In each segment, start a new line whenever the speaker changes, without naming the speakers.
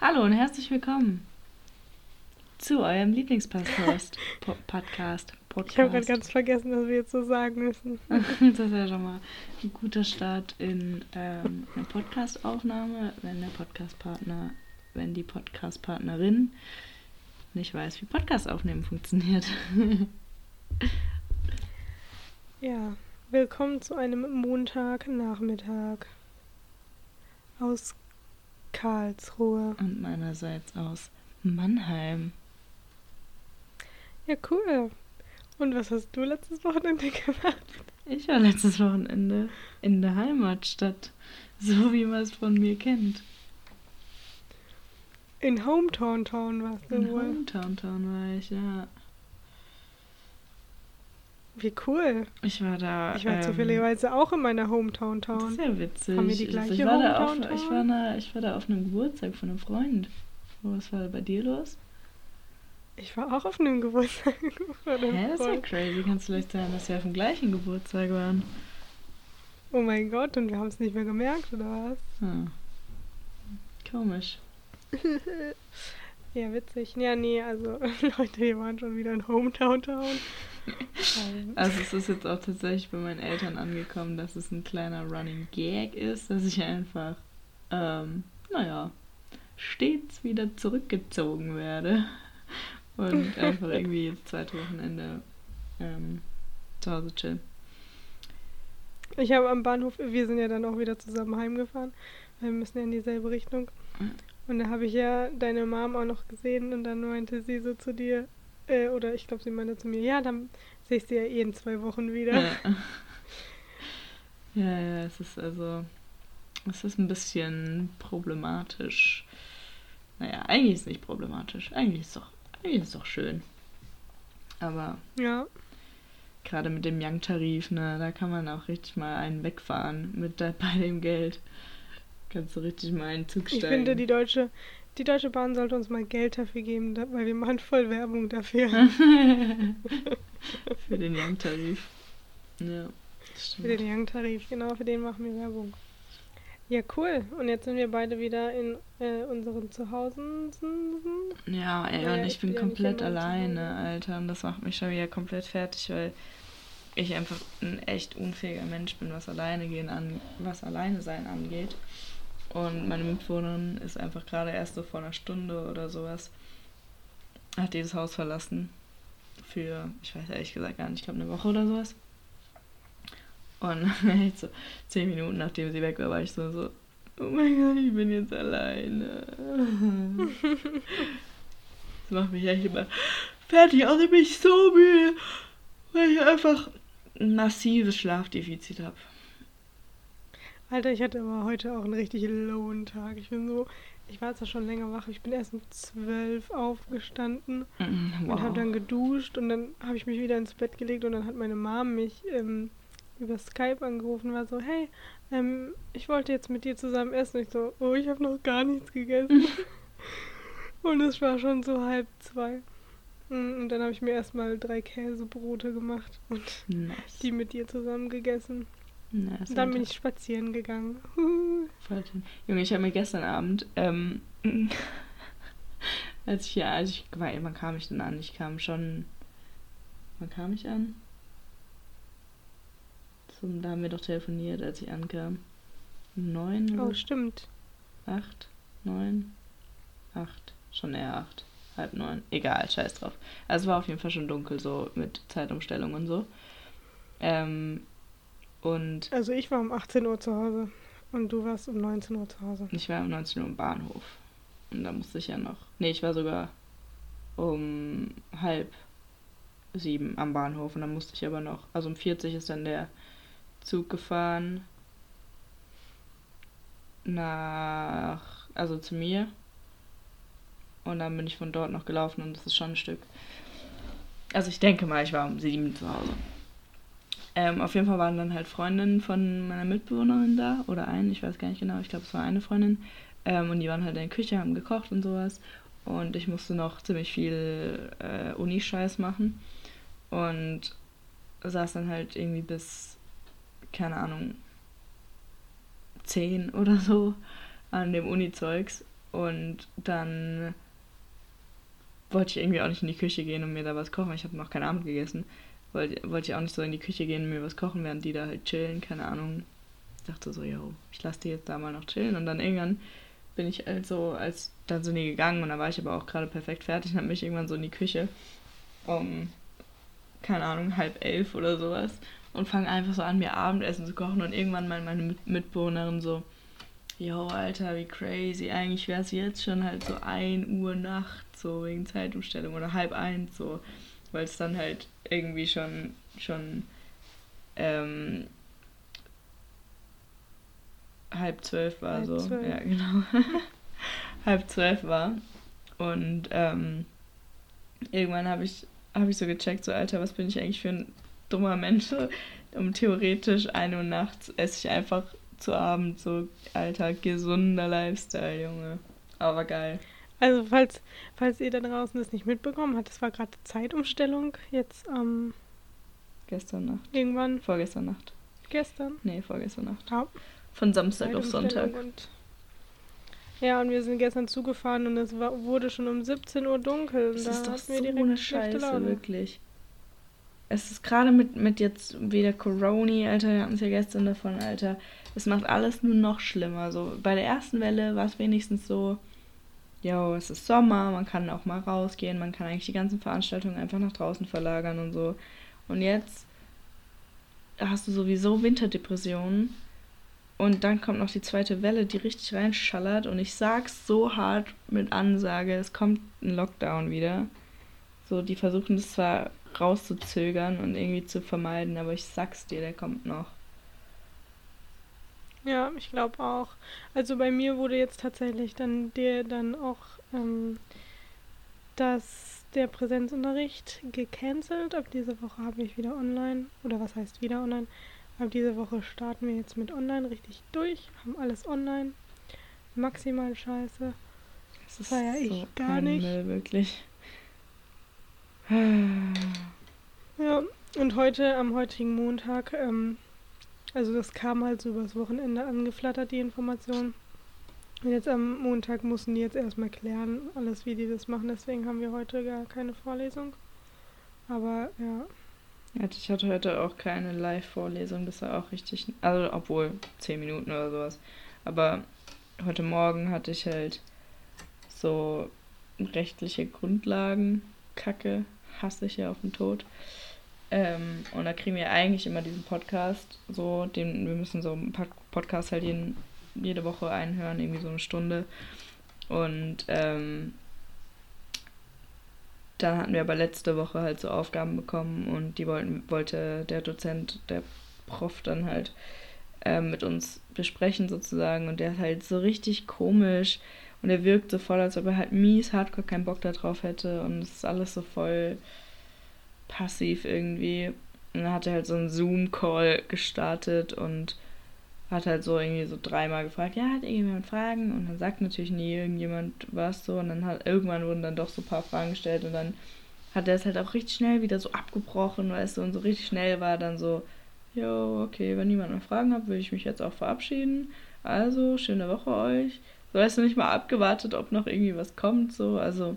Hallo und herzlich willkommen zu eurem Lieblingspodcast. Po Podcast. Podcast.
Ich habe gerade ganz vergessen, dass wir jetzt so sagen müssen.
das ist ja schon mal ein guter Start in ähm, eine Podcast-Aufnahme, wenn der Podcast-Partner, wenn die Podcast-Partnerin nicht weiß, wie Podcast aufnehmen funktioniert.
ja, willkommen zu einem Montagnachmittag aus Karlsruhe.
Und meinerseits aus Mannheim.
Ja, cool. Und was hast du letztes Wochenende gemacht?
Ich war letztes Wochenende in der Heimatstadt, so wie man es von mir kennt.
In Hometown Town warst du
In
wohl.
Hometown Town war ich, ja.
Wie cool.
Ich war da.
Ich war
ähm,
zufälligerweise auch in meiner Hometown
Das
Town.
ist ja witzig.
Haben wir die
Ich-
gleiche
ich, war da auf,
Hometown
ich, war da, ich war da auf einem Geburtstag von einem Freund. Was war da bei dir los?
Ich war auch auf einem Geburtstag von einem
Hä, das ist ja crazy. Kann es vielleicht sein, dass wir auf dem gleichen Geburtstag waren?
Oh mein Gott, und wir haben es nicht mehr gemerkt, oder was?
Hm. Komisch.
Ja, witzig. Ja, nee, also Leute, wir waren schon wieder in Hometown Town.
Also es ist jetzt auch tatsächlich bei meinen Eltern angekommen, dass es ein kleiner Running Gag ist, dass ich einfach, ähm, naja, stets wieder zurückgezogen werde und einfach irgendwie jetzt zweite Wochenende ähm, zu Hause chill.
Ich habe am Bahnhof, wir sind ja dann auch wieder zusammen heimgefahren. weil Wir müssen ja in dieselbe Richtung. Und da habe ich ja deine Mom auch noch gesehen und dann meinte sie so zu dir, äh, oder ich glaube, sie meinte zu mir, ja, dann sehe ich sie ja eh in zwei Wochen wieder.
Ja. ja, ja, es ist also, es ist ein bisschen problematisch. Naja, eigentlich ist es nicht problematisch. Eigentlich ist es doch, eigentlich ist es doch schön. Aber
Ja,
gerade mit dem Young-Tarif, ne, da kann man auch richtig mal einen wegfahren mit bei dem Geld. Kannst du richtig mal einen Zug
ich
steigen.
finde, die deutsche, die Deutsche Bahn sollte uns mal Geld dafür geben, da, weil wir machen voll Werbung dafür.
Für den Young-Tarif. Ja,
Für den. Young-Tarif, genau, für den machen wir Werbung. Ja, cool. Und jetzt sind wir beide wieder in äh, unseren Zuhause.
Ja, ey, und
ich
ich bin
bin
komplett alleine. Alter. Und das macht mich schon wieder komplett fertig, weil ich einfach ein echt unfähiger Mensch bin, was alleine gehen an, was alleine sein angeht. Und meine Mitbewohnerin ist einfach gerade erst so vor einer Stunde oder sowas, hat dieses Haus verlassen. Für, ich weiß ehrlich gesagt gar nicht, ich glaube eine Woche oder sowas. Und echt so zehn Minuten nachdem sie weg war, war ich so, so oh mein Gott, ich bin jetzt alleine. Das macht mich echt immer fertig. Außerdem bin ich so müde, weil ich einfach ein massives Schlafdefizit habe.
Alter, ich hatte aber heute auch einen richtig lowen Tag. Ich bin so, ich war zwar schon länger wach, ich bin erst um zwölf aufgestanden und habe dann geduscht und dann habe ich mich wieder ins Bett gelegt und dann hat meine Mom mich ähm, über Skype angerufen und war so, hey, ähm, ich wollte jetzt mit dir zusammen essen. Ich so, oh, ich habe noch gar nichts gegessen. und es war schon so halb zwei. Mm, Und dann habe ich mir erstmal drei Käsebrote gemacht und
Nice.
die mit dir zusammen gegessen.
Nice
Und dann bin ich spazieren gegangen.
Voll schön. Junge, ich habe mir gestern Abend, ähm, als ich hier, als ich, wann kam ich denn an? Ich kam schon, wann kam ich an? Zum, da haben wir doch telefoniert, als ich ankam. Neun
Oh, stimmt.
acht? Neun? Acht. Schon eher acht. Halb neun. Egal, scheiß drauf. Also es war auf jeden Fall schon dunkel, so mit Zeitumstellung und so. Ähm, und
Also ich war um 18 Uhr zu Hause und du warst um 19 Uhr zu Hause.
Ich war um 19 Uhr im Bahnhof. Und da musste ich ja noch. Nee, ich war sogar um halb sieben am Bahnhof. Und dann musste ich aber noch. Also um 40 ist dann der Zug gefahren. Nach. Also zu mir. Und dann bin ich von dort noch gelaufen und das ist schon ein Stück. Also ich denke mal, ich war um sieben zu Hause. Ähm, auf jeden Fall waren dann halt Freundinnen von meiner Mitbewohnerin da. Oder ein, ich weiß gar nicht genau. Ich glaube, es war eine Freundin. Ähm, und die waren halt in der Küche, haben gekocht und sowas. Und ich musste noch ziemlich viel äh, Uni-Scheiß machen. Und saß dann halt irgendwie bis, keine Ahnung, 10 oder so an dem Uni-Zeugs. und dann wollte ich irgendwie auch nicht in die Küche gehen und mir da was kochen. Ich habe noch keinen Abend gegessen. Wollte, wollte ich auch nicht so in die Küche gehen und mir was kochen, während die da halt chillen, keine Ahnung. Ich dachte so, yo, ich lasse die jetzt da mal noch chillen. Und dann irgendwann bin ich also, als dann so nie gegangen und da war ich aber auch gerade perfekt fertig und habe mich irgendwann so in die Küche um, keine Ahnung, halb elf oder sowas und fange einfach so an, mir Abendessen zu kochen und irgendwann mal meine Mitbewohnerin so, yo, Alter, wie crazy, eigentlich wäre es jetzt schon halt so 1 Uhr Nacht, so wegen Zeitumstellung oder halb eins, so, weil es dann halt irgendwie schon, schon, ähm, halb zwölf war halb so. Zwölf. Ja, genau. halb zwölf war. Und ähm, irgendwann habe ich, hab ich so gecheckt, so Alter, was bin ich eigentlich für ein dummer Mensch? Um theoretisch eine Uhr nachts esse ich einfach zu Abend so, Alter, gesunder Lifestyle, Junge. Aber geil.
Also falls, falls ihr da draußen das nicht mitbekommen habt, das war gerade Zeitumstellung jetzt am ähm,
Gestern Nacht.
Irgendwann.
Vorgestern Nacht.
Gestern?
Nee, vorgestern Nacht. Ja. Von Samstag auf Sonntag.
Und ja, und wir sind gestern zugefahren und es war, wurde schon um 17 Uhr dunkel.
Das da ist doch so eine Scheiße, wirklich. Es ist gerade mit, mit jetzt wieder Corona, Alter, wir hatten es ja gestern davon, Alter. Es macht alles nur noch schlimmer. So, bei der ersten Welle war es wenigstens so, ja, es ist Sommer, man kann auch mal rausgehen, man kann eigentlich die ganzen Veranstaltungen einfach nach draußen verlagern und so. Und jetzt hast du sowieso Winterdepressionen und dann kommt noch die zweite Welle, die richtig reinschallert. Und ich sag's so hart mit Ansage, es kommt ein Lockdown wieder. So, die versuchen das zwar rauszuzögern und irgendwie zu vermeiden, aber ich sag's dir, der kommt noch.
Ja, ich glaube auch. Also bei mir wurde jetzt tatsächlich dann der dann auch ähm, dass der Präsenzunterricht gecancelt. Ab dieser Woche habe ich wieder online. Oder was heißt wieder online? Ab dieser Woche starten wir jetzt mit online richtig durch, haben alles online. Maximal scheiße. Das ist feier ich so gar nicht. Müll,
wirklich.
ja, und heute, am heutigen Montag, ähm, also das kam halt so übers Wochenende angeflattert, die Information. Und jetzt am Montag mussten die jetzt erstmal klären, alles wie die das machen. Deswegen haben wir heute gar keine Vorlesung. Aber ja,
ich hatte heute auch keine Live-Vorlesung, das war auch richtig, also obwohl 10 Minuten oder sowas. Aber heute Morgen hatte ich halt so rechtliche Grundlagen, Kacke, hasse ich ja auf den Tod. Ähm, und da kriegen wir eigentlich immer diesen Podcast, so, den, wir müssen so einen Podcast halt jeden, jede Woche einhören, irgendwie so eine Stunde. Und ähm, dann hatten wir aber letzte Woche halt so Aufgaben bekommen und die wollten, wollte der Dozent, der Prof dann halt äh, mit uns besprechen sozusagen und der ist halt so richtig komisch und er wirkt so voll, als ob er halt mies hardcore keinen Bock darauf hätte und es ist alles so voll passiv irgendwie. Und dann hat er halt so einen Zoom-Call gestartet und hat halt so irgendwie so dreimal gefragt, ja, hat irgendjemand Fragen? Und dann sagt natürlich nie irgendjemand was so. Und dann hat irgendwann wurden dann doch so ein paar Fragen gestellt und dann hat er es halt auch richtig schnell wieder so abgebrochen, weißt du, und so richtig schnell war dann so, jo, okay, wenn niemand mehr Fragen hat, würde ich mich jetzt auch verabschieden. Also, schöne Woche euch. So hast du nicht mal abgewartet, ob noch irgendwie was kommt, so, also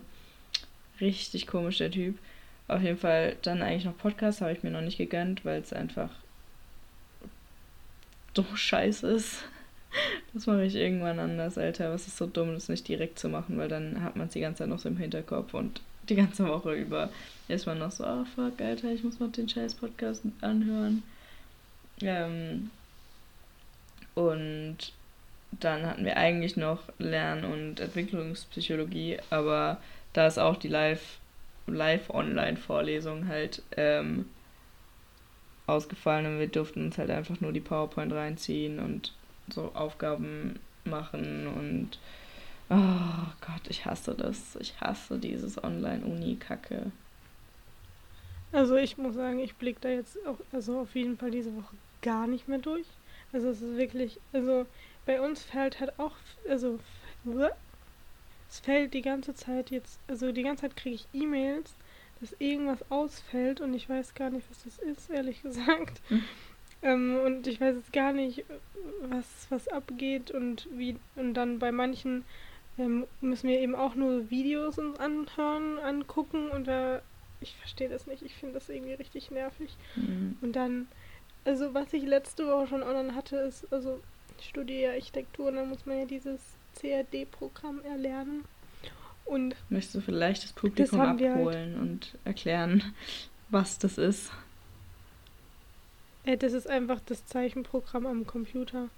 richtig komisch der Typ. Auf jeden Fall dann eigentlich noch Podcast habe ich mir noch nicht gegönnt, weil es einfach so scheiße ist. Das mache ich irgendwann anders, Alter. Was ist so dumm, das nicht direkt zu machen, weil dann hat man es die ganze Zeit noch so im Hinterkopf und die ganze Woche über ist man noch so, oh fuck, Alter, ich muss noch den scheiß Podcast anhören. Ähm, und dann hatten wir eigentlich noch Lern- und Entwicklungspsychologie, aber da ist auch die Live- Live-Online-Vorlesung halt ähm, ausgefallen und wir durften uns halt einfach nur die PowerPoint reinziehen und so Aufgaben machen und oh Gott, ich hasse das. Ich hasse dieses Online-Uni-Kacke.
Also ich muss sagen, ich blicke da jetzt auch, also auf jeden Fall diese Woche gar nicht mehr durch. Also es ist wirklich, also bei uns fällt halt auch, also es fällt die ganze Zeit jetzt, also die ganze Zeit kriege ich E-Mails dass irgendwas ausfällt und ich weiß gar nicht, was das ist, ehrlich gesagt. Mhm. Ähm, und ich weiß jetzt gar nicht, was, was abgeht und wie und dann bei manchen ähm, müssen wir eben auch nur Videos uns anhören, angucken und da, ich verstehe das nicht, ich finde das irgendwie richtig nervig. Mhm. Und dann, also was ich letzte Woche schon online hatte, ist, also ich studiere Architektur und dann muss man ja dieses CAD-Programm erlernen. Und
Möchtest du vielleicht das Publikum das halt abholen halt und erklären, was das ist?
Äh, das ist einfach das Zeichenprogramm am Computer,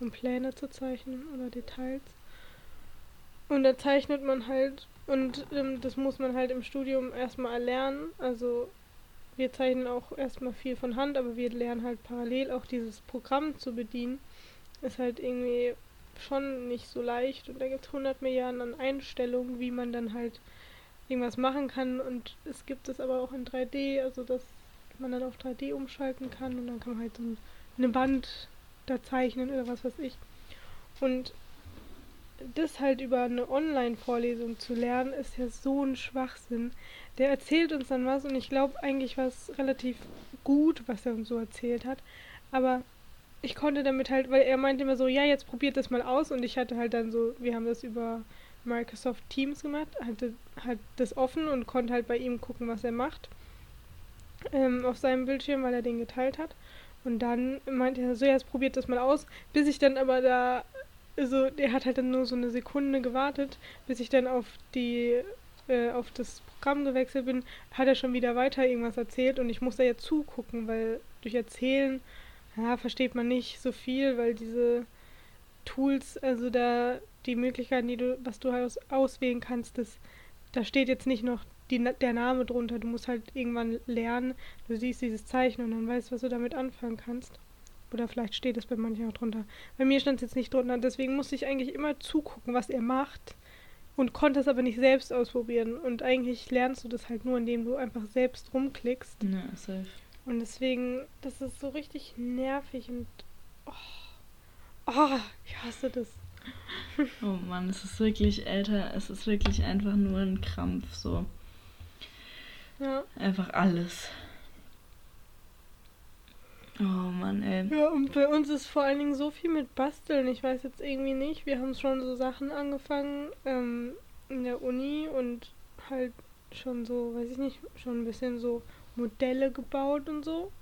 um Pläne zu zeichnen oder Details. Und da zeichnet man halt, und ähm, das muss man halt im Studium erstmal erlernen. Also wir zeichnen auch erstmal viel von Hand, aber wir lernen halt parallel auch dieses Programm zu bedienen. Ist halt irgendwie schon nicht so leicht und da gibt es 100 Milliarden an Einstellungen, wie man dann halt irgendwas machen kann und es gibt es aber auch in 3D, also dass man dann auf 3D umschalten kann und dann kann man halt so eine Wand da zeichnen oder was weiß ich. Und das halt über eine Online-Vorlesung zu lernen, ist ja so ein Schwachsinn. Der erzählt uns dann was und ich glaube eigentlich war es relativ gut, was er uns so erzählt hat. Aber ich konnte damit halt, weil er meinte immer so, ja, jetzt probiert das mal aus. Und ich hatte halt dann so, wir haben das über Microsoft Teams gemacht, hatte halt das offen und konnte halt bei ihm gucken, was er macht ähm, auf seinem Bildschirm, weil er den geteilt hat. Und dann meinte er so, ja, jetzt probiert das mal aus, bis ich dann aber da, so, der hat halt dann nur so eine Sekunde gewartet, bis ich dann auf die, äh, auf das Programm gewechselt bin, hat er schon wieder weiter irgendwas erzählt. Und ich musste ja zugucken, weil durch Erzählen ja, versteht man nicht so viel, weil diese Tools, also da die Möglichkeiten, die du, was du halt auswählen kannst, das, da steht jetzt nicht noch die, der Name drunter. Du musst halt irgendwann lernen, du siehst dieses Zeichen und dann weißt, was du damit anfangen kannst. Oder vielleicht steht es bei manchen auch drunter. Bei mir stand es jetzt nicht drunter, deswegen musste ich eigentlich immer zugucken, was er macht und konnte es aber nicht selbst ausprobieren. Und eigentlich lernst du das halt nur, indem du einfach selbst rumklickst. Ja, safe. Und deswegen, das ist so richtig nervig und. Oh, oh ich hasse das.
Oh Mann, es ist wirklich älter. Es ist wirklich einfach nur ein Krampf, so. Ja. Einfach alles. Oh Mann, ey.
Ja, und bei uns ist vor allen Dingen so viel mit Basteln. Ich weiß jetzt irgendwie nicht. Wir haben schon so Sachen angefangen ähm, in der Uni und halt schon so, weiß ich nicht, schon ein bisschen so Modelle gebaut und so.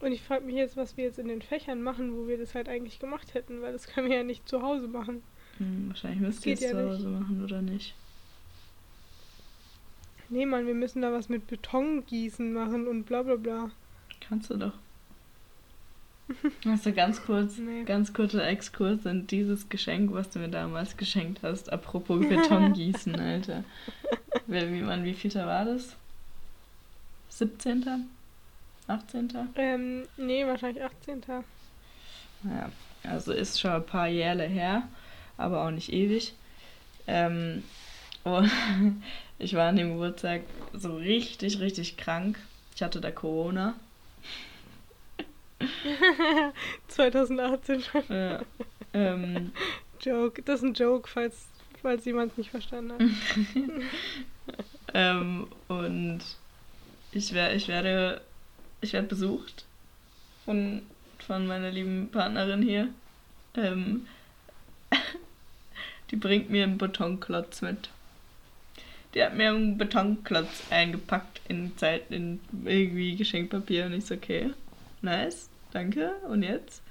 Und ich frage mich jetzt, was wir jetzt in den Fächern machen, wo wir das halt eigentlich gemacht hätten, weil das können wir ja nicht zu Hause machen.
Hm, wahrscheinlich müsst ihr es ja zu Hause nicht. machen, oder nicht?
Nee, Mann, wir müssen da was mit Betongießen machen und bla bla bla.
Kannst du doch. Hast du ganz kurz, nee. ganz kurzer Exkurs in dieses Geschenk, was du mir damals geschenkt hast. Apropos Betongießen, Alter. Wie, wie, man, wie viel war das? 17. 18.
Ähm, nee, wahrscheinlich 18.
Naja, also ist schon ein paar Jahre her, aber auch nicht ewig. Ähm, und ich war an dem Geburtstag so richtig, richtig krank. Ich hatte da Corona.
2018 schon. Ja, ähm, Joke, das ist ein Joke, falls, falls jemand es nicht verstanden hat.
ähm, und ich, wär, ich werde ich werde besucht von, von meiner lieben Partnerin hier. Ähm, die bringt mir einen Betonklotz mit. Die hat mir einen Betonklotz eingepackt in Zeit in irgendwie Geschenkpapier und ich so, okay, nice, danke. Und jetzt?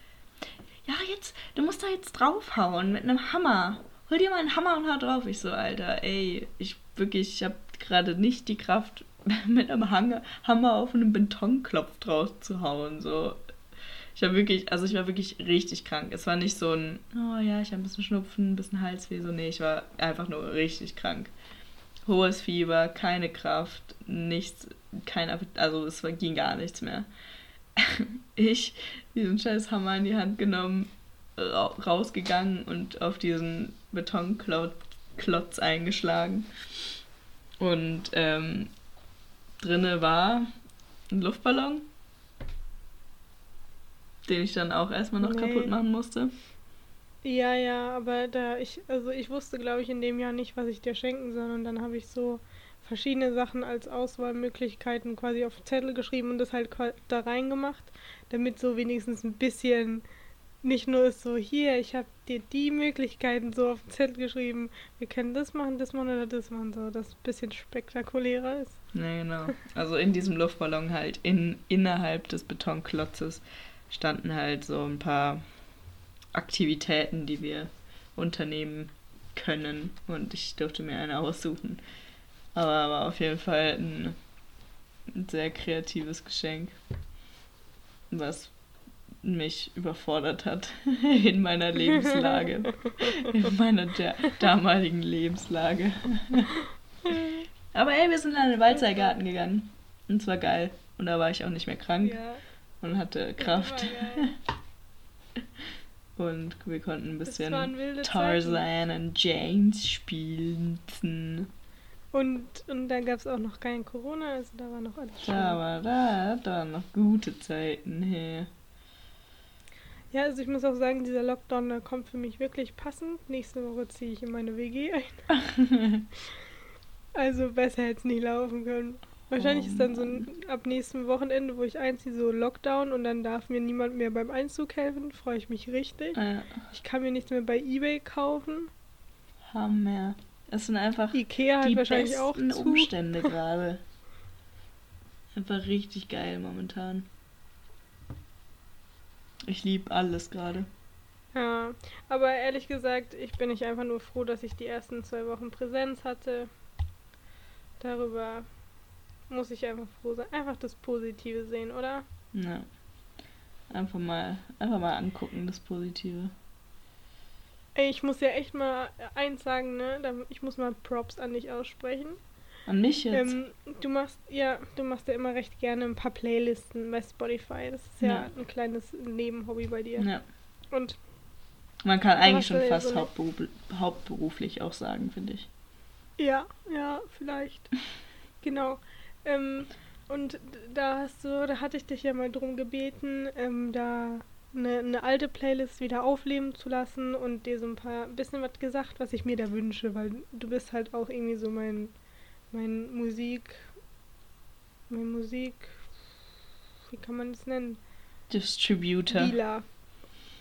Ja, jetzt, du musst da jetzt draufhauen mit einem Hammer. Hol dir mal einen Hammer und hau drauf. Ich so, Alter, ey, ich wirklich, ich habe gerade nicht die Kraft, mit einem Hammer, Hammer auf einen Betonklopf drauf zu hauen. So. Ich war wirklich, also ich war wirklich richtig krank. Es war nicht so ein, oh ja, ich habe ein bisschen Schnupfen, ein bisschen Halsweh. So, nee, ich war einfach nur richtig krank. Hohes Fieber, keine Kraft, nichts, kein Appetit, also es ging gar nichts mehr. Ich diesen scheiß Hammer in die Hand genommen, rausgegangen und auf diesen Betonklotz eingeschlagen. Und ähm, drinne war ein Luftballon, den ich dann auch erstmal noch nee. kaputt machen musste.
Ja, ja, aber da ich, also ich wusste, glaube ich, in dem Jahr nicht, was ich dir schenken soll. Und dann habe ich so verschiedene Sachen als Auswahlmöglichkeiten quasi auf Zettel geschrieben und das halt da reingemacht, damit so wenigstens ein bisschen nicht nur ist so, hier, ich habe dir die Möglichkeiten so auf den Zettel geschrieben, wir können das machen, das machen oder das machen, so, dass es ein bisschen spektakulärer ist.
Nee, genau. Also in diesem Luftballon halt, in, innerhalb des Betonklotzes standen halt so ein paar Aktivitäten, die wir unternehmen können. Und ich durfte mir eine aussuchen. Aber war auf jeden Fall ein, ein sehr kreatives Geschenk, was mich überfordert hat in meiner Lebenslage, in meiner damaligen Lebenslage. Aber ey, wir sind in den Waldseilgarten gegangen. Und zwar geil. Und da war ich auch nicht mehr krank ja. und hatte Kraft. und wir konnten ein bisschen Tarzan und James spielen.
Und, und da gab es auch noch kein Corona, also da war noch alles
schön. Da war da, da waren noch gute Zeiten her.
Ja, also ich muss auch sagen, dieser Lockdown, kommt für mich wirklich passend. Nächste Woche ziehe ich in meine WG ein. also besser hätte es nicht laufen können. Wahrscheinlich oh, ist dann so ein, ab nächstem Wochenende, wo ich einziehe, so Lockdown und dann darf mir niemand mehr beim Einzug helfen. Freue ich mich richtig. Ja. Ich kann mir nichts mehr bei Ebay kaufen.
Hammer. Es sind einfach Ikea die wahrscheinlich besten auch zu. Umstände gerade. Einfach richtig geil momentan. Ich liebe alles gerade.
Ja, aber ehrlich gesagt, ich bin nicht einfach nur froh, dass ich die ersten zwei Wochen Präsenz hatte. Darüber muss ich einfach froh sein. Einfach das Positive sehen, oder?
Ja. Einfach mal, einfach mal angucken, das Positive.
Ey, ich muss ja echt mal eins sagen, ne? Ich muss mal Props an dich aussprechen.
An mich jetzt? Ähm,
du machst, ja, du machst ja immer recht gerne ein paar Playlisten bei Spotify. Das ist ja, ja. ein kleines Nebenhobby bei dir. Ja. Und
man kann eigentlich schon fast so hauptberuf, hauptberuflich auch sagen, finde ich.
Ja, ja, vielleicht. genau. Ähm, und da hast du, da hatte ich dich ja mal drum gebeten, ähm, da eine, eine, alte Playlist wieder aufleben zu lassen und dir so ein paar bisschen was gesagt, was ich mir da wünsche, weil du bist halt auch irgendwie so mein mein Musik, mein Musik, wie kann man das nennen?
Distributor.
Dealer.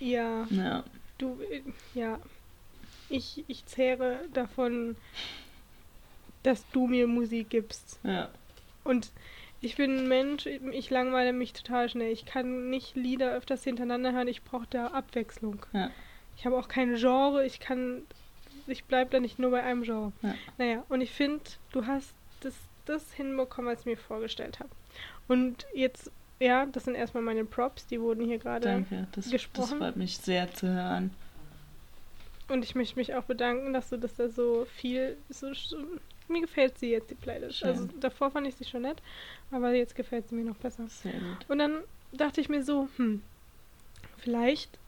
Ja. Ja. Du, ja. Ich, ich zehre davon, dass du mir Musik gibst. Ja. Und ich bin ein Mensch, ich langweile mich total schnell. Ich kann nicht Lieder öfters hintereinander hören, ich brauche da Abwechslung. Ja. Ich habe auch kein Genre, ich kann ich bleibe da nicht nur bei einem Genre. Ja. Naja, und ich finde, du hast das, das hinbekommen, was ich mir vorgestellt habe. Und jetzt, ja, das sind erstmal meine Props, die wurden hier gerade
gesprochen. Das freut mich sehr zu hören.
Und ich möchte mich auch bedanken, dass du das da so viel, so, so mir gefällt sie jetzt, die Playlist. Schön. Also davor fand ich sie schon nett, aber jetzt gefällt sie mir noch besser. Sehr gut. Und dann dachte ich mir so, hm, vielleicht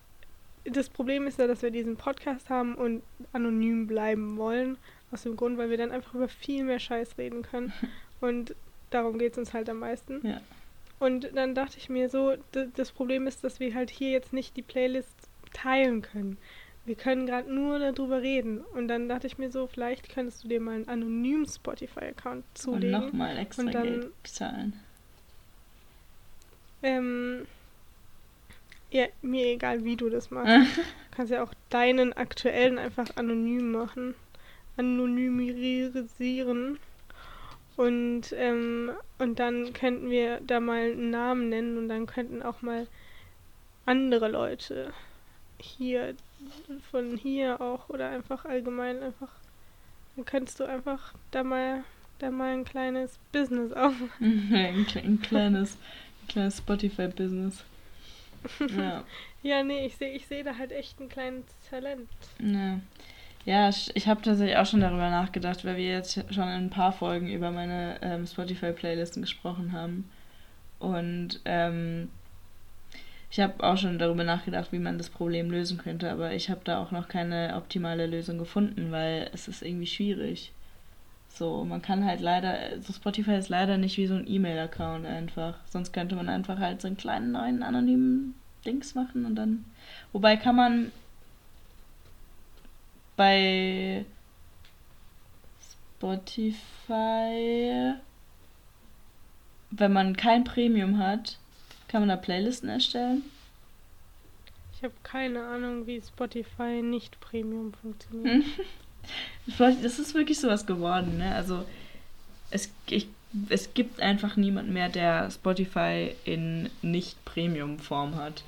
das Problem ist ja, dass wir diesen Podcast haben und anonym bleiben wollen. Aus dem Grund, weil wir dann einfach über viel mehr Scheiß reden können. Und darum geht es uns halt am meisten. Ja. Und dann dachte ich mir so, das Problem ist, dass wir halt hier jetzt nicht die Playlist teilen können. Wir können gerade nur darüber reden. Und dann dachte ich mir so, vielleicht könntest du dir mal einen anonymen Spotify-Account zulegen. Und nochmal extra und dann, Geld bezahlen. Ähm, ja, mir egal, wie du das machst. du kannst ja auch deinen aktuellen einfach anonym machen. Anonymisieren. Und, ähm, und dann könnten wir da mal einen Namen nennen und dann könnten auch mal andere Leute hier, von hier auch oder einfach allgemein einfach, dann könntest du einfach da mal, da mal ein kleines Business aufmachen.
ein, ein kleines, ein kleines Spotify-Business.
Ja. ja, nee, ich sehe ich seh da halt echt ein kleines Talent.
Ja. Ja, ich habe tatsächlich auch schon darüber nachgedacht, weil wir jetzt schon in ein paar Folgen über meine ähm, Spotify-Playlisten gesprochen haben. Und ähm, ich habe auch schon darüber nachgedacht, wie man das Problem lösen könnte, aber ich habe da auch noch keine optimale Lösung gefunden, weil es ist irgendwie schwierig. So, man kann halt leider, so Spotify ist leider nicht wie so ein E-Mail-Account einfach. Sonst könnte man einfach halt so einen kleinen neuen anonymen Dings machen und dann. Wobei kann man bei Spotify, wenn man kein Premium hat, kann man da Playlisten erstellen?
Ich habe keine Ahnung, wie Spotify nicht Premium funktioniert.
das ist wirklich sowas geworden, ne? Also es, ich, es gibt einfach niemand mehr, der Spotify in nicht Premium-Form hat.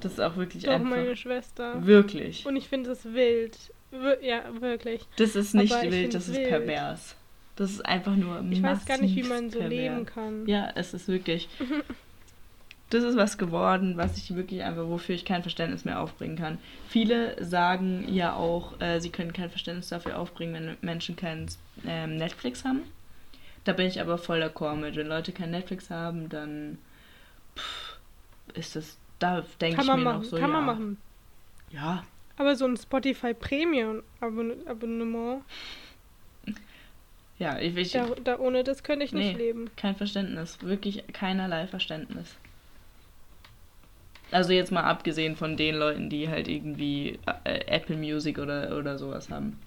Das ist auch wirklich
Doch,
einfach.
meine Schwester.
Wirklich.
Und ich finde es wild. Wir ja, wirklich.
Das ist nicht wild, das ist wild. pervers. Das ist einfach nur
Ich weiß gar nicht, wie man so pervers. leben kann.
Ja, es ist wirklich. das ist was geworden, was ich wirklich einfach, wofür ich kein Verständnis mehr aufbringen kann. Viele sagen ja auch, äh, sie können kein Verständnis dafür aufbringen, wenn Menschen kein ähm, Netflix haben. Da bin ich aber voll d'accord mit. Wenn Leute kein Netflix haben, dann pff, ist das, da denke ich mir
machen.
noch so,
Kann
ja.
man machen.
Ja.
Aber so ein Spotify Premium Abonnement.
Ja, ich, ich
da, da, ohne das könnte ich nicht nee, leben.
Kein Verständnis, wirklich keinerlei Verständnis. Also jetzt mal abgesehen von den Leuten, die halt irgendwie äh, Apple Music oder, oder sowas haben.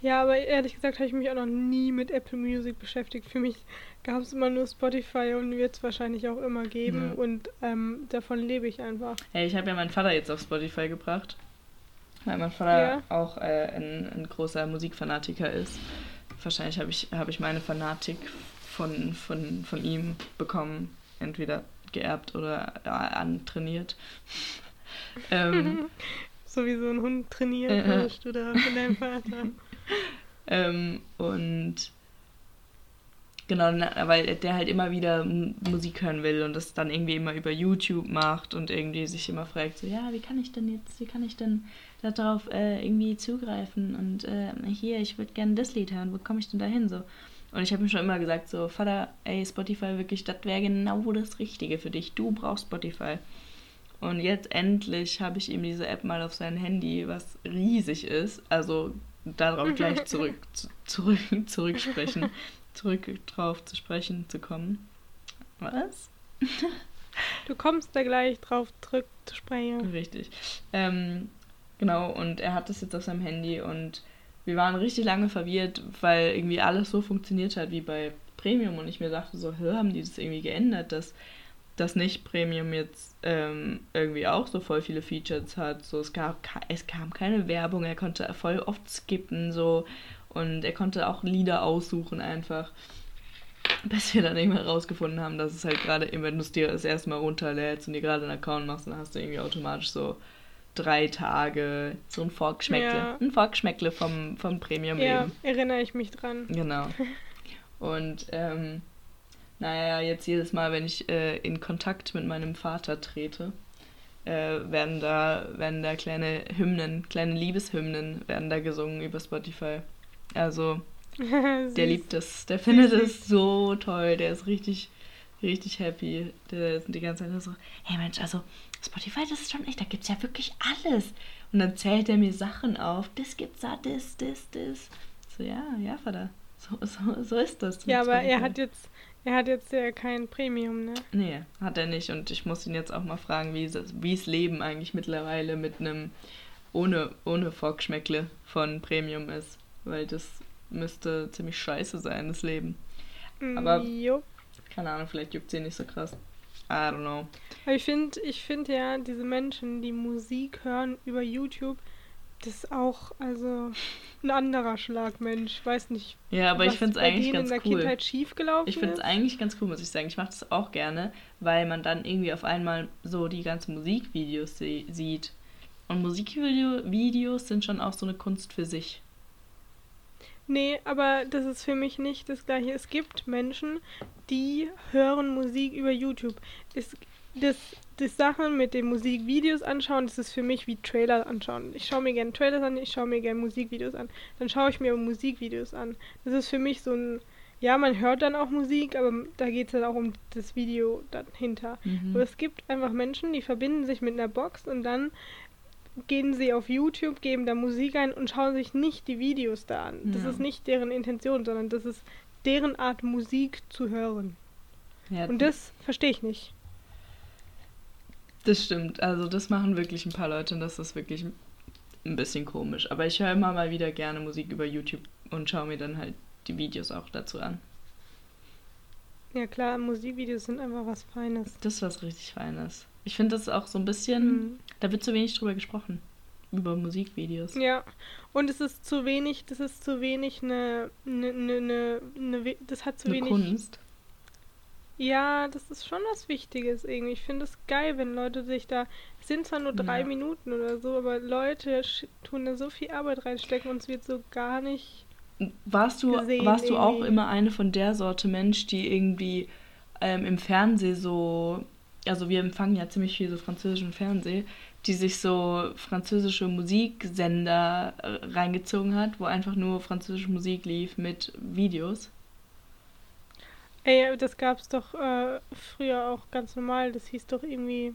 Ja, aber ehrlich gesagt habe ich mich auch noch nie mit Apple Music beschäftigt. Für mich gab es immer nur Spotify und wird es wahrscheinlich auch immer geben. Ja. Und ähm, davon lebe ich einfach.
Hey, ich habe ja meinen Vater jetzt auf Spotify gebracht. Weil mein Vater ja. auch äh, ein, ein großer Musikfanatiker ist. Wahrscheinlich habe ich, hab ich meine Fanatik von, von, von ihm bekommen. Entweder geerbt oder äh, antrainiert.
ähm, so wie so ein Hund trainiert äh, du da von deinem Vater.
ähm, und genau, weil der halt immer wieder Musik hören will und das dann irgendwie immer über YouTube macht und irgendwie sich immer fragt, so, ja, wie kann ich denn jetzt, wie kann ich denn darauf äh, irgendwie zugreifen und äh, hier, ich würde gerne das Lied hören, wo komme ich denn da hin, so. Und ich habe mir schon immer gesagt, so, Vater, ey, Spotify wirklich, das wäre genau das Richtige für dich. Du brauchst Spotify. Und jetzt endlich habe ich ihm diese App mal auf sein Handy, was riesig ist. Also darauf gleich zurück, zurück, zurücksprechen, zurück drauf zu sprechen zu kommen. Was?
Du kommst da gleich drauf zurück zu sprechen.
Richtig. Ähm, genau, und er hat das jetzt auf seinem Handy und wir waren richtig lange verwirrt, weil irgendwie alles so funktioniert hat wie bei Premium und ich mir dachte so, haben die das irgendwie geändert, dass das nicht Premium jetzt ähm, irgendwie auch so voll viele Features hat. So es gab es kam keine Werbung, er konnte voll oft skippen so und er konnte auch Lieder aussuchen einfach. Bis wir dann irgendwann rausgefunden haben, dass es halt gerade, wenn du es dir das erste Mal runterlädst und dir gerade einen Account machst, dann hast du irgendwie automatisch so drei Tage so ein Vorgeschmäckle. Ja. Ein Vorgeschmäckle vom, vom Premium
ja, eben. erinnere ich mich dran.
Genau. Und ähm, naja, jetzt jedes Mal, wenn ich äh, in Kontakt mit meinem Vater trete, äh, werden da werden da kleine Hymnen, kleine Liebeshymnen werden da gesungen über Spotify. Also der liebt es, der findet es so toll, der ist richtig richtig happy. Der ist die ganze Zeit so, hey Mensch, also Spotify, das ist schon echt, da gibt es ja wirklich alles. Und dann zählt er mir Sachen auf. Das gibt's da, das, das, das. So, ja, ja, Vater. So, so, so ist das.
Ja, aber Spotify. er hat jetzt, er hat jetzt ja kein Premium, ne?
Nee, hat er nicht. Und ich muss ihn jetzt auch mal fragen, wie es Leben eigentlich mittlerweile mit einem ohne, ohne Vorgeschmäckle von Premium ist. Weil das müsste ziemlich scheiße sein, das Leben. Aber jo. keine Ahnung, vielleicht juckt sie nicht so krass. I don't know.
Aber ich finde ich find ja, diese Menschen, die Musik hören über YouTube, das ist auch also ein anderer Schlagmensch. Ich weiß nicht.
Ja, aber ich finde es eigentlich ganz
in der
cool.
Kindheit schiefgelaufen
ich finde es eigentlich ganz cool, muss ich sagen. Ich mache das auch gerne, weil man dann irgendwie auf einmal so die ganzen Musikvideos sieht. Und Musikvideos sind schon auch so eine Kunst für sich.
Nee, aber das ist für mich nicht das gleiche. Es gibt Menschen, die hören Musik über YouTube. Es, das, das Sachen mit den Musikvideos anschauen, das ist für mich wie Trailer anschauen. Ich schaue mir gerne Trailers an, ich schaue mir gerne Musikvideos an. Dann schaue ich mir Musikvideos an. Das ist für mich so ein, ja, man hört dann auch Musik, aber da geht es dann auch um das Video dahinter. Mhm. Aber es gibt einfach Menschen, die verbinden sich mit einer Box und dann gehen sie auf YouTube, geben da Musik ein und schauen sich nicht die Videos da an. Das ja. ist nicht deren Intention, sondern das ist deren Art Musik zu hören. Ja, und das verstehe ich nicht.
Das stimmt. Also das machen wirklich ein paar Leute und das ist wirklich ein bisschen komisch. Aber ich höre immer mal wieder gerne Musik über YouTube und schaue mir dann halt die Videos auch dazu an.
Ja klar, Musikvideos sind einfach was Feines.
Das ist was richtig Feines. Ich finde das auch so ein bisschen, mhm. Da wird zu wenig drüber gesprochen. Über Musikvideos.
Ja, und es ist zu wenig, das ist zu wenig eine, eine, eine, eine das hat zu eine wenig. Kunst. Ja, das ist schon was Wichtiges irgendwie. Ich finde es geil, wenn Leute sich da, es sind zwar nur drei ja. Minuten oder so, aber Leute tun da so viel Arbeit reinstecken und es wird so gar nicht.
Warst du, gesehen, warst du auch immer eine von der Sorte Mensch, die irgendwie ähm, im Fernsehen so, also wir empfangen ja ziemlich viel so französischen Fernsehen, die sich so französische Musiksender äh, reingezogen hat, wo einfach nur französische Musik lief mit Videos?
Ey, das gab's doch äh, früher auch ganz normal. Das hieß doch irgendwie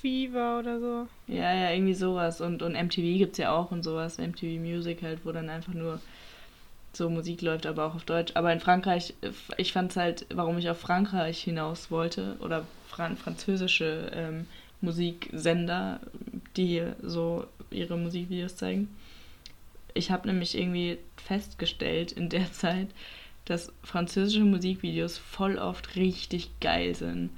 Fever oder so.
Ja, ja, irgendwie sowas. Und, und MTV gibt's ja auch und sowas. MTV Music halt, wo dann einfach nur so Musik läuft, aber auch auf Deutsch. Aber in Frankreich, ich fand's halt, warum ich auf Frankreich hinaus wollte oder fran französische ähm, Musiksender, die so ihre Musikvideos zeigen. Ich habe nämlich irgendwie festgestellt in der Zeit, dass französische Musikvideos voll oft richtig geil sind.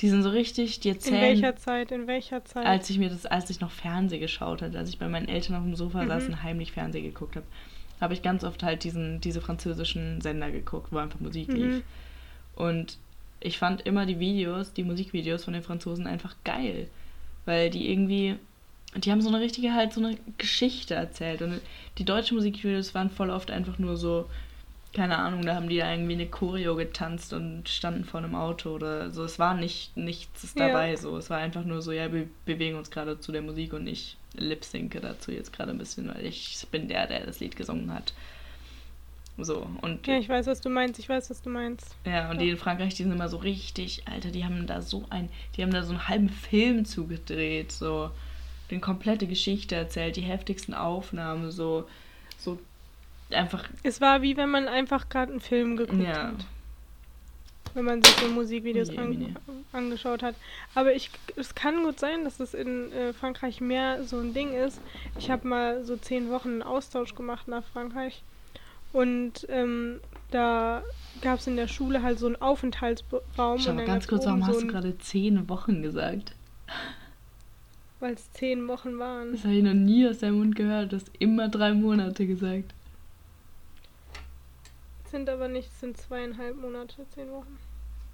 Die sind so richtig, die erzählen.
In welcher Zeit? In welcher Zeit?
Als ich mir das, als ich noch Fernsehen geschaut habe, als ich bei meinen Eltern auf dem Sofa mhm. saß und heimlich Fernsehen geguckt habe, habe ich ganz oft halt diesen, diese französischen Sender geguckt, wo einfach Musik mhm. lief. Und ich fand immer die Videos, die Musikvideos von den Franzosen einfach geil. Weil die irgendwie, die haben so eine richtige halt so eine Geschichte erzählt. Und die deutschen Musikvideos waren voll oft einfach nur so keine Ahnung, da haben die da irgendwie eine Choreo getanzt und standen vor einem Auto oder so. Es war nicht nichts dabei, ja. so. Es war einfach nur so, ja, wir bewegen uns gerade zu der Musik und ich lip-synke dazu jetzt gerade ein bisschen, weil ich bin der, der das Lied gesungen hat. So, und.
Ja, ich weiß, was du meinst, ich weiß, was du meinst.
Ja, und ja. die in Frankreich, die sind immer so richtig, Alter, die haben da so ein, die haben da so einen halben Film zugedreht, so, den komplette Geschichte erzählt, die heftigsten Aufnahmen, so, so einfach.
Es war wie wenn man einfach gerade einen Film geguckt ja. hat. Wenn man sich so Musikvideos an, angeschaut hat. Aber ich, es kann gut sein, dass es in äh, Frankreich mehr so ein Ding ist. Ich habe mal so zehn Wochen einen Austausch gemacht nach Frankreich. Und ähm, da gab es in der Schule halt so einen Aufenthaltsraum.
Schau mal ganz kurz, warum so hast du gerade zehn Wochen gesagt?
Weil es zehn Wochen waren.
Das habe ich noch nie aus deinem Mund gehört. Du hast immer drei Monate gesagt.
Sind aber nicht, sind zweieinhalb Monate, zehn Wochen.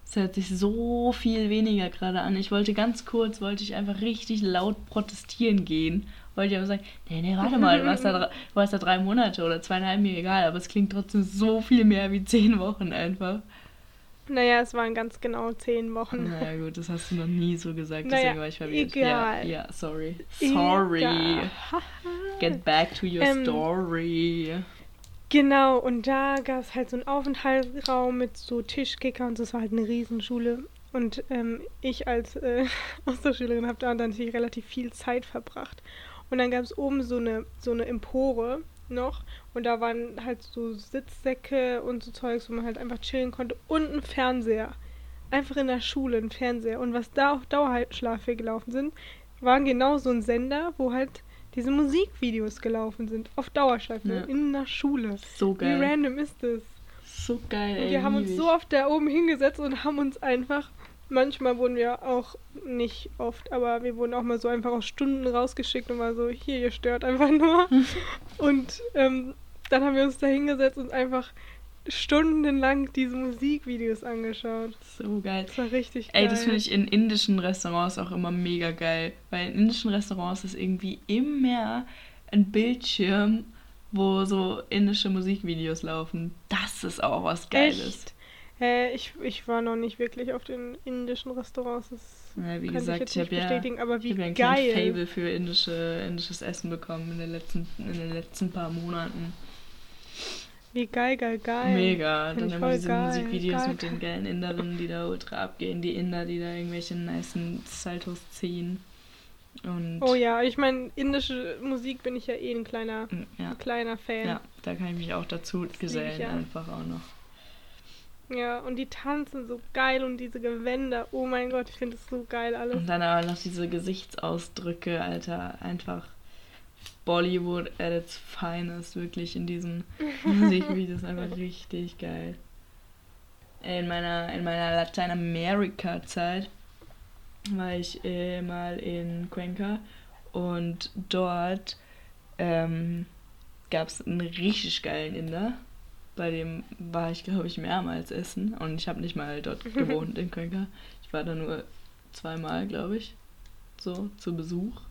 Es hört sich so viel weniger gerade an. Ich wollte ganz kurz, wollte ich einfach richtig laut protestieren gehen. Wollte ich aber sagen, nee, nee, warte mal, du warst da, du warst da drei Monate oder zweieinhalb, mir egal, aber es klingt trotzdem so viel mehr wie zehn Wochen einfach.
Naja, es waren ganz genau zehn Wochen.
Naja, gut, das hast du noch nie so gesagt, naja, deswegen war ich verwirrt. Egal. Ja, ja, sorry. Sorry. Egal. Get back to your ähm, story.
Genau, und da gab es halt so einen Aufenthaltsraum mit so Tischkicker und das war halt eine Riesenschule. Und ähm, ich als äh, Austauschschülerin habe da natürlich relativ viel Zeit verbracht. Und dann gab es oben so eine, so eine Empore noch und da waren halt so Sitzsäcke und so Zeugs, wo man halt einfach chillen konnte und ein Fernseher. Einfach in der Schule ein Fernseher. Und was da auf Dauerschlaf gelaufen sind, waren genau so ein Sender, wo halt diese Musikvideos gelaufen sind. Auf Dauerschleife. Ja. In einer Schule.
So geil.
Wie random ist das?
So geil,
ey. Wir haben uns so oft da oben hingesetzt und haben uns einfach. Manchmal wurden wir auch, nicht oft, aber wir wurden auch mal so einfach aus Stunden rausgeschickt und mal so, hier, ihr stört einfach nur. und ähm, dann haben wir uns da hingesetzt und einfach stundenlang diese Musikvideos angeschaut.
So geil.
Das war richtig geil.
Ey, das finde ich in indischen Restaurants auch immer mega geil. Weil in indischen Restaurants ist irgendwie immer ein Bildschirm, wo so indische Musikvideos laufen. Das ist auch was Geiles.
Echt? Äh, ich, ich war noch nicht wirklich auf den indischen Restaurants. Das
ja, wie gesagt, ich, ich habe ja,
aber wie
ich hab ja ein Fable für indische, indisches Essen bekommen in den letzten, in den letzten paar Monaten.
Wie geil, geil, geil.
Mega. Find Dann immer diese geil, Musikvideos geil. mit den geilen Inderinnen, die da ultra abgehen. Die Inder, die da irgendwelche nice Saltos ziehen. Und
oh ja, ich meine, indische Musik bin ich ja eh ein kleiner, mm, ja. ein kleiner Fan. Ja,
da kann ich mich auch dazu gesellen, ja. einfach auch noch.
Ja, und die tanzen so geil und diese Gewänder, oh mein Gott, ich finde das so geil alles.
Und dann aber noch diese Gesichtsausdrücke, Alter, einfach Bollywood at its finest, wirklich in diesen Musikvideos einfach richtig geil. In meiner, in meiner Lateinamerika-Zeit war ich äh, mal in Cuenca und dort ähm, gab es einen richtig geilen Inder. Bei dem war ich, glaube ich, mehrmals essen und ich habe nicht mal dort gewohnt in Cuenca. Ich war da nur zweimal, glaube ich, so zu Besuch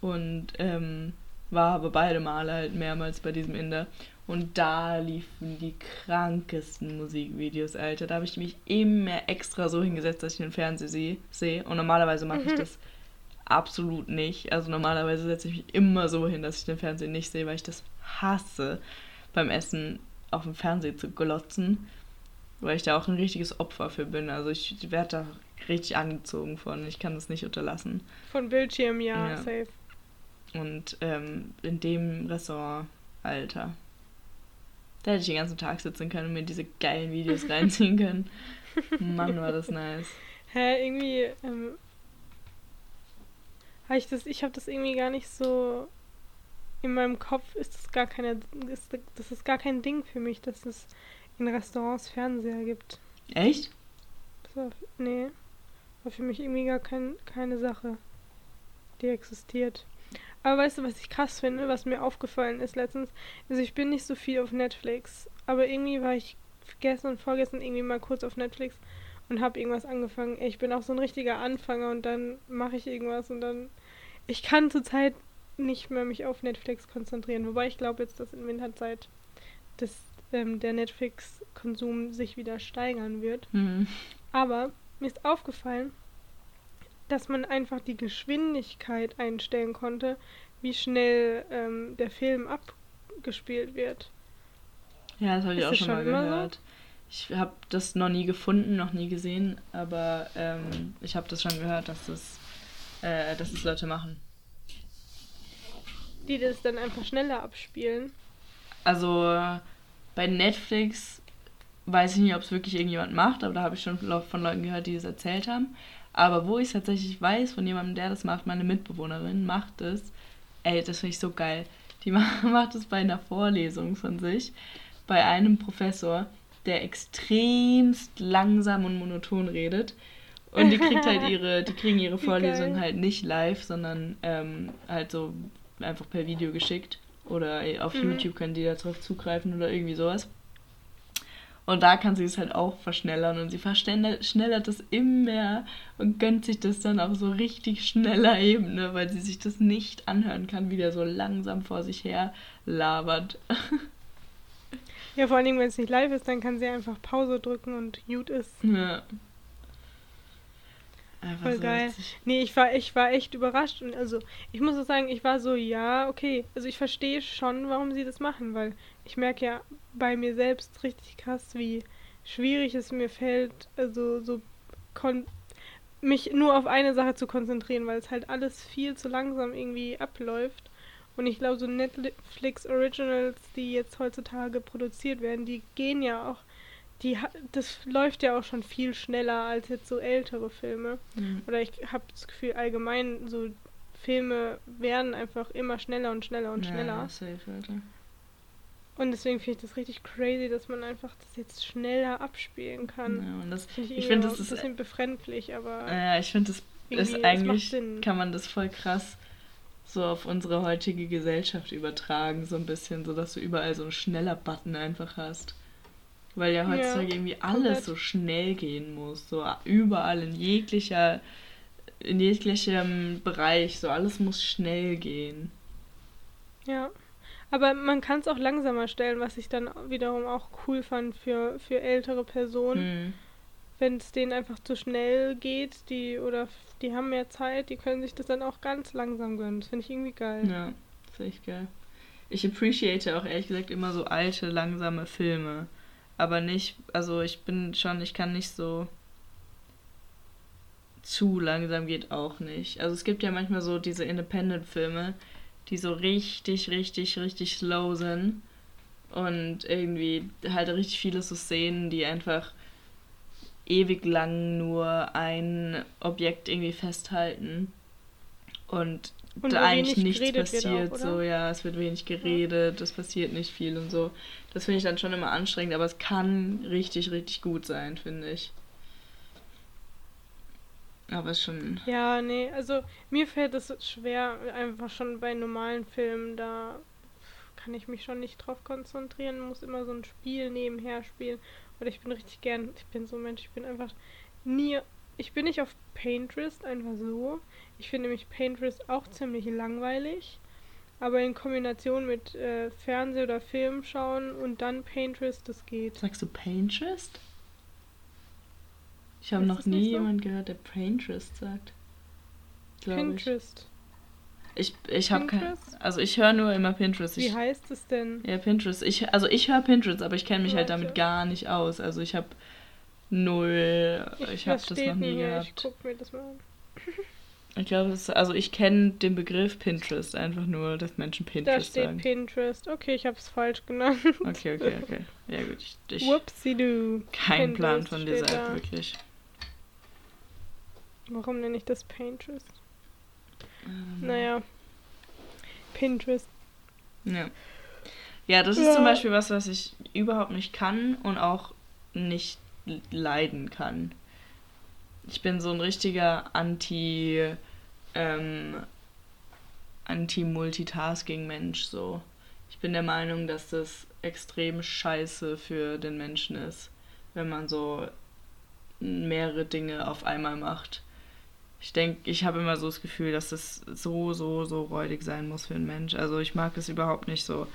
und ähm, war aber beide Male halt mehrmals bei diesem Inder. Und da liefen die krankesten Musikvideos, Alter. Da habe ich mich immer extra so hingesetzt, dass ich den Fernseher sehe. Und normalerweise mache ich mhm. das absolut nicht. Also normalerweise setze ich mich immer so hin, dass ich den Fernseher nicht sehe, weil ich das hasse, beim Essen auf dem Fernseher zu glotzen. Weil ich da auch ein richtiges Opfer für bin. Also ich werde da richtig angezogen von. Ich kann das nicht unterlassen.
Von Bildschirm, ja, ja. safe.
Und ähm, in dem Restaurant, Alter. Da hätte ich den ganzen Tag sitzen können und mir diese geilen Videos reinziehen können. Mann, war das nice.
Hä, irgendwie, ähm, habe ich das, ich habe das irgendwie gar nicht so in meinem Kopf ist das gar keine, ist, das ist gar kein Ding für mich, dass es in Restaurants Fernseher gibt.
Echt?
So, nee. War für mich irgendwie gar kein, keine Sache, die existiert. Aber weißt du, was ich krass finde, was mir aufgefallen ist letztens? Also ich bin nicht so viel auf Netflix, aber irgendwie war ich gestern und vorgestern irgendwie mal kurz auf Netflix und habe irgendwas angefangen. Ich bin auch so ein richtiger Anfänger und dann mache ich irgendwas und dann ich kann zurzeit nicht mehr mich auf Netflix konzentrieren, wobei ich glaube jetzt, dass in Winterzeit das, ähm, der Netflix-Konsum sich wieder steigern wird. Mhm. Aber mir ist aufgefallen, dass man einfach die Geschwindigkeit einstellen konnte, wie schnell ähm, der Film abgespielt wird.
Ja, das habe ich auch schon mal gehört. So? Ich habe das noch nie gefunden, noch nie gesehen, aber ähm, ich habe das schon gehört, dass das, äh, dass das Leute machen.
Die das dann einfach schneller abspielen.
Also bei Netflix weiß ich nicht, ob es wirklich irgendjemand macht, aber da habe ich schon von Leuten gehört, die das erzählt haben. Aber wo ich es tatsächlich weiß von jemandem, der das macht, meine Mitbewohnerin macht es, ey, das finde ich so geil. Die macht es bei einer Vorlesung von sich, bei einem Professor, der extremst langsam und monoton redet. Und die kriegt halt ihre, die kriegen ihre Vorlesung halt nicht live, sondern ähm, halt so einfach per Video geschickt. Oder auf mhm. YouTube können die darauf zugreifen oder irgendwie sowas. Und da kann sie es halt auch verschnellern und sie verschnellert es immer und gönnt sich das dann auf so richtig schneller Ebene, weil sie sich das nicht anhören kann, wie der so langsam vor sich her labert.
Ja, vor allen Dingen, wenn es nicht live ist, dann kann sie einfach Pause drücken und Mute ist. Ja. Einfach Voll so geil. Richtig. Nee, ich war, ich war echt überrascht. Und also, ich muss auch sagen, ich war so, ja, okay. Also ich verstehe schon, warum sie das machen, weil ich merke ja bei mir selbst richtig krass, wie schwierig es mir fällt, also so mich nur auf eine Sache zu konzentrieren, weil es halt alles viel zu langsam irgendwie abläuft. Und ich glaube, so Netflix Originals, die jetzt heutzutage produziert werden, die gehen ja auch die das läuft ja auch schon viel schneller als jetzt so ältere Filme. Mhm. Oder ich habe das Gefühl, allgemein so Filme werden einfach immer schneller und schneller und ja, schneller. Safe, Alter. Und deswegen finde ich das richtig crazy, dass man einfach das jetzt schneller abspielen kann. Ja, und das, find ich, ich finde, das ist ein bisschen befremdlich, aber.
Ja, ich finde, das ist eigentlich, kann man das voll krass so auf unsere heutige Gesellschaft übertragen, so ein bisschen, so dass du überall so einen schneller Button einfach hast. Weil ja heutzutage ja, irgendwie alles komplett. so schnell gehen muss. So überall in jeglicher, in jeglichem Bereich. So alles muss schnell gehen.
Ja. Aber man kann es auch langsamer stellen, was ich dann wiederum auch cool fand für, für ältere Personen. Hm. Wenn es denen einfach zu schnell geht, die oder die haben mehr Zeit, die können sich das dann auch ganz langsam gönnen. Das finde ich irgendwie geil.
Ja, das ist echt geil. Ich appreciate auch ehrlich gesagt immer so alte, langsame Filme aber nicht, also ich bin schon, ich kann nicht so zu langsam geht auch nicht. Also es gibt ja manchmal so diese Independent-Filme, die so richtig, richtig, richtig slow sind und irgendwie halt richtig viele so Szenen, die einfach ewig lang nur ein Objekt irgendwie festhalten und und da eigentlich nichts passiert. Auch, so, ja, es wird wenig geredet, es passiert nicht viel und so. Das finde ich dann schon immer anstrengend, aber es kann richtig, richtig gut sein, finde ich. Aber ist schon.
Ja, nee, also mir fällt es schwer, einfach schon bei normalen Filmen, da kann ich mich schon nicht drauf konzentrieren, muss immer so ein Spiel nebenher spielen. Oder ich bin richtig gern, ich bin so ein Mensch, ich bin einfach nie, ich bin nicht auf Pinterest einfach so. Ich finde nämlich Pinterest auch ziemlich langweilig. Aber in Kombination mit äh, Fernseh- oder Film schauen und dann Pinterest, das geht.
Sagst du Pinterest? Ich habe noch nie so? jemanden gehört, der Pinterest sagt. Pinterest. Ich, ich habe kein. Also ich höre nur immer Pinterest.
Ich, Wie heißt es denn?
Ja, Pinterest. Ich, also ich höre Pinterest, aber ich kenne mich Warte. halt damit gar nicht aus. Also ich habe null. Ich, ich habe das noch nie gehabt. Ich guck mir das mal an. Ich glaube, also ich kenne den Begriff Pinterest einfach nur, dass Menschen Pinterest
sagen. Da steht sagen. Pinterest. Okay, ich habe es falsch genannt.
Okay, okay, okay. Ja gut, ich, ich
Whoopsie-doo.
Kein Pinterest Plan von dieser App, wirklich.
Warum nenne ich das Pinterest? Ähm. Naja. Pinterest.
Ja. Ja, das ist ja. zum Beispiel was, was ich überhaupt nicht kann und auch nicht leiden kann. Ich bin so ein richtiger Anti ähm, Anti-Multitasking-Mensch so. Ich bin der Meinung, dass das extrem scheiße für den Menschen ist, wenn man so mehrere Dinge auf einmal macht. Ich denke, ich habe immer so das Gefühl, dass das so, so, so räudig sein muss für einen Mensch. Also ich mag es überhaupt nicht so,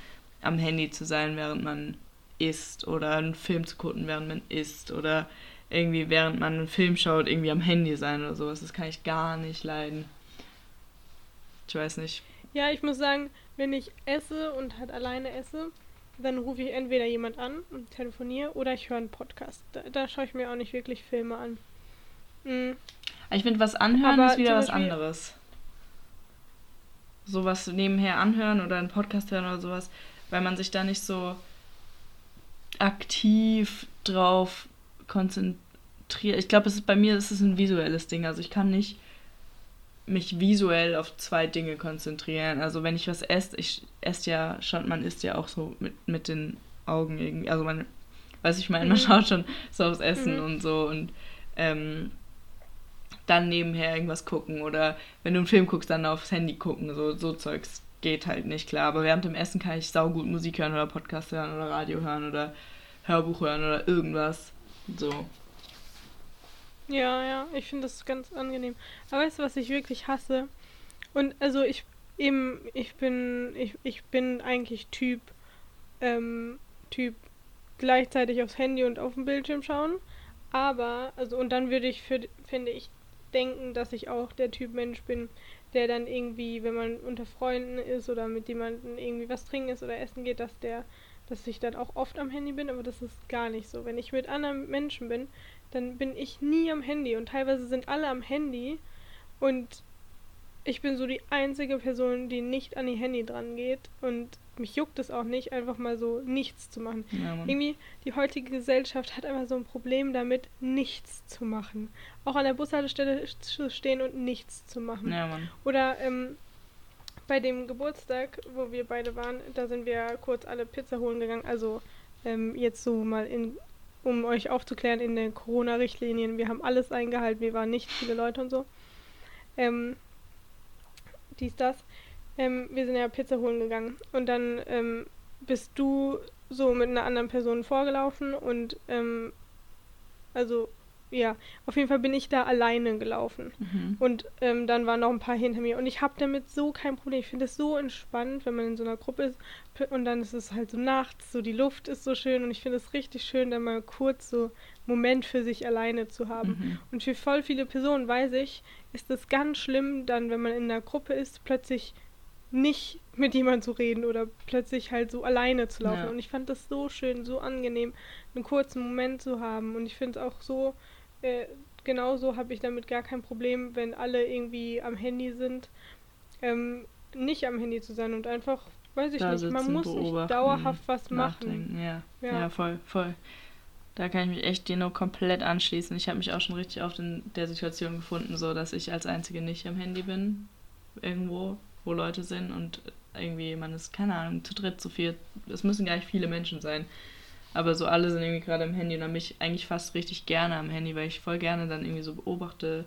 am Handy zu sein, während man isst oder einen Film zu gucken, während man isst oder irgendwie während man einen Film schaut, irgendwie am Handy sein oder sowas. Das kann ich gar nicht leiden. Ich weiß nicht.
Ja, ich muss sagen, wenn ich esse und halt alleine esse, dann rufe ich entweder jemand an und telefoniere oder ich höre einen Podcast. Da, da schaue ich mir auch nicht wirklich Filme an.
Mhm. Ich finde, was anhören Aber ist wieder was anderes. Sowas nebenher anhören oder einen Podcast hören oder sowas, weil man sich da nicht so aktiv drauf konzentriert. Ich glaube, bei mir ist es ein visuelles Ding. Also ich kann nicht mich visuell auf zwei Dinge konzentrieren. Also wenn ich was esse, ich esse ja schon, man isst ja auch so mit, mit den Augen irgendwie. Also man, weiß ich meine, man mhm. schaut schon so aufs Essen mhm. und so und ähm, dann nebenher irgendwas gucken oder wenn du einen Film guckst, dann aufs Handy gucken. So, so Zeugs geht halt nicht klar. Aber während dem Essen kann ich saugut Musik hören oder Podcast hören oder Radio hören oder Hörbuch hören oder irgendwas. So.
Ja, ja, ich finde das ganz angenehm. Aber weißt du, was ich wirklich hasse? Und also ich eben, ich bin, ich, ich bin eigentlich Typ, ähm, Typ gleichzeitig aufs Handy und auf dem Bildschirm schauen. Aber, also, und dann würde ich, für, finde ich, denken, dass ich auch der Typ Mensch bin, der dann irgendwie, wenn man unter Freunden ist oder mit jemandem irgendwie was trinken ist oder essen geht, dass der, dass ich dann auch oft am Handy bin, aber das ist gar nicht so. Wenn ich mit anderen Menschen bin, dann bin ich nie am Handy und teilweise sind alle am Handy und ich bin so die einzige Person, die nicht an die Handy dran geht und mich juckt es auch nicht, einfach mal so nichts zu machen. Ja, Irgendwie, die heutige Gesellschaft hat einfach so ein Problem damit, nichts zu machen. Auch an der Bushaltestelle zu stehen und nichts zu machen. Ja, Oder ähm, bei dem Geburtstag, wo wir beide waren, da sind wir kurz alle Pizza holen gegangen. Also ähm, jetzt so mal in, um euch aufzuklären, in den Corona-Richtlinien. Wir haben alles eingehalten, wir waren nicht viele Leute und so. Ähm, dies, das. Ähm, wir sind ja Pizza holen gegangen. Und dann ähm, bist du so mit einer anderen Person vorgelaufen und ähm, also ja, auf jeden Fall bin ich da alleine gelaufen. Mhm. Und ähm, dann waren noch ein paar hinter mir. Und ich habe damit so kein Problem. Ich finde es so entspannt, wenn man in so einer Gruppe ist. Und dann ist es halt so nachts, so die Luft ist so schön. Und ich finde es richtig schön, dann mal kurz so Moment für sich alleine zu haben. Mhm. Und für voll viele Personen, weiß ich, ist es ganz schlimm, dann, wenn man in einer Gruppe ist, plötzlich nicht mit jemandem zu reden oder plötzlich halt so alleine zu laufen. Ja. Und ich fand das so schön, so angenehm, einen kurzen Moment zu haben. Und ich finde es auch so, äh, genauso habe ich damit gar kein Problem, wenn alle irgendwie am Handy sind, ähm, nicht am Handy zu sein und einfach, weiß ich da nicht, man muss nicht dauerhaft was machen.
Ja. ja. ja, voll, voll. Da kann ich mich echt dir nur komplett anschließen. Ich habe mich auch schon richtig oft in der Situation gefunden, so dass ich als Einzige nicht am Handy bin. Irgendwo, wo Leute sind und irgendwie man ist, keine Ahnung, zu dritt, zu viert. Es müssen gar nicht viele Menschen sein. Aber so alle sind irgendwie gerade am Handy und dann bin ich eigentlich fast richtig gerne am Handy, weil ich voll gerne dann irgendwie so beobachte,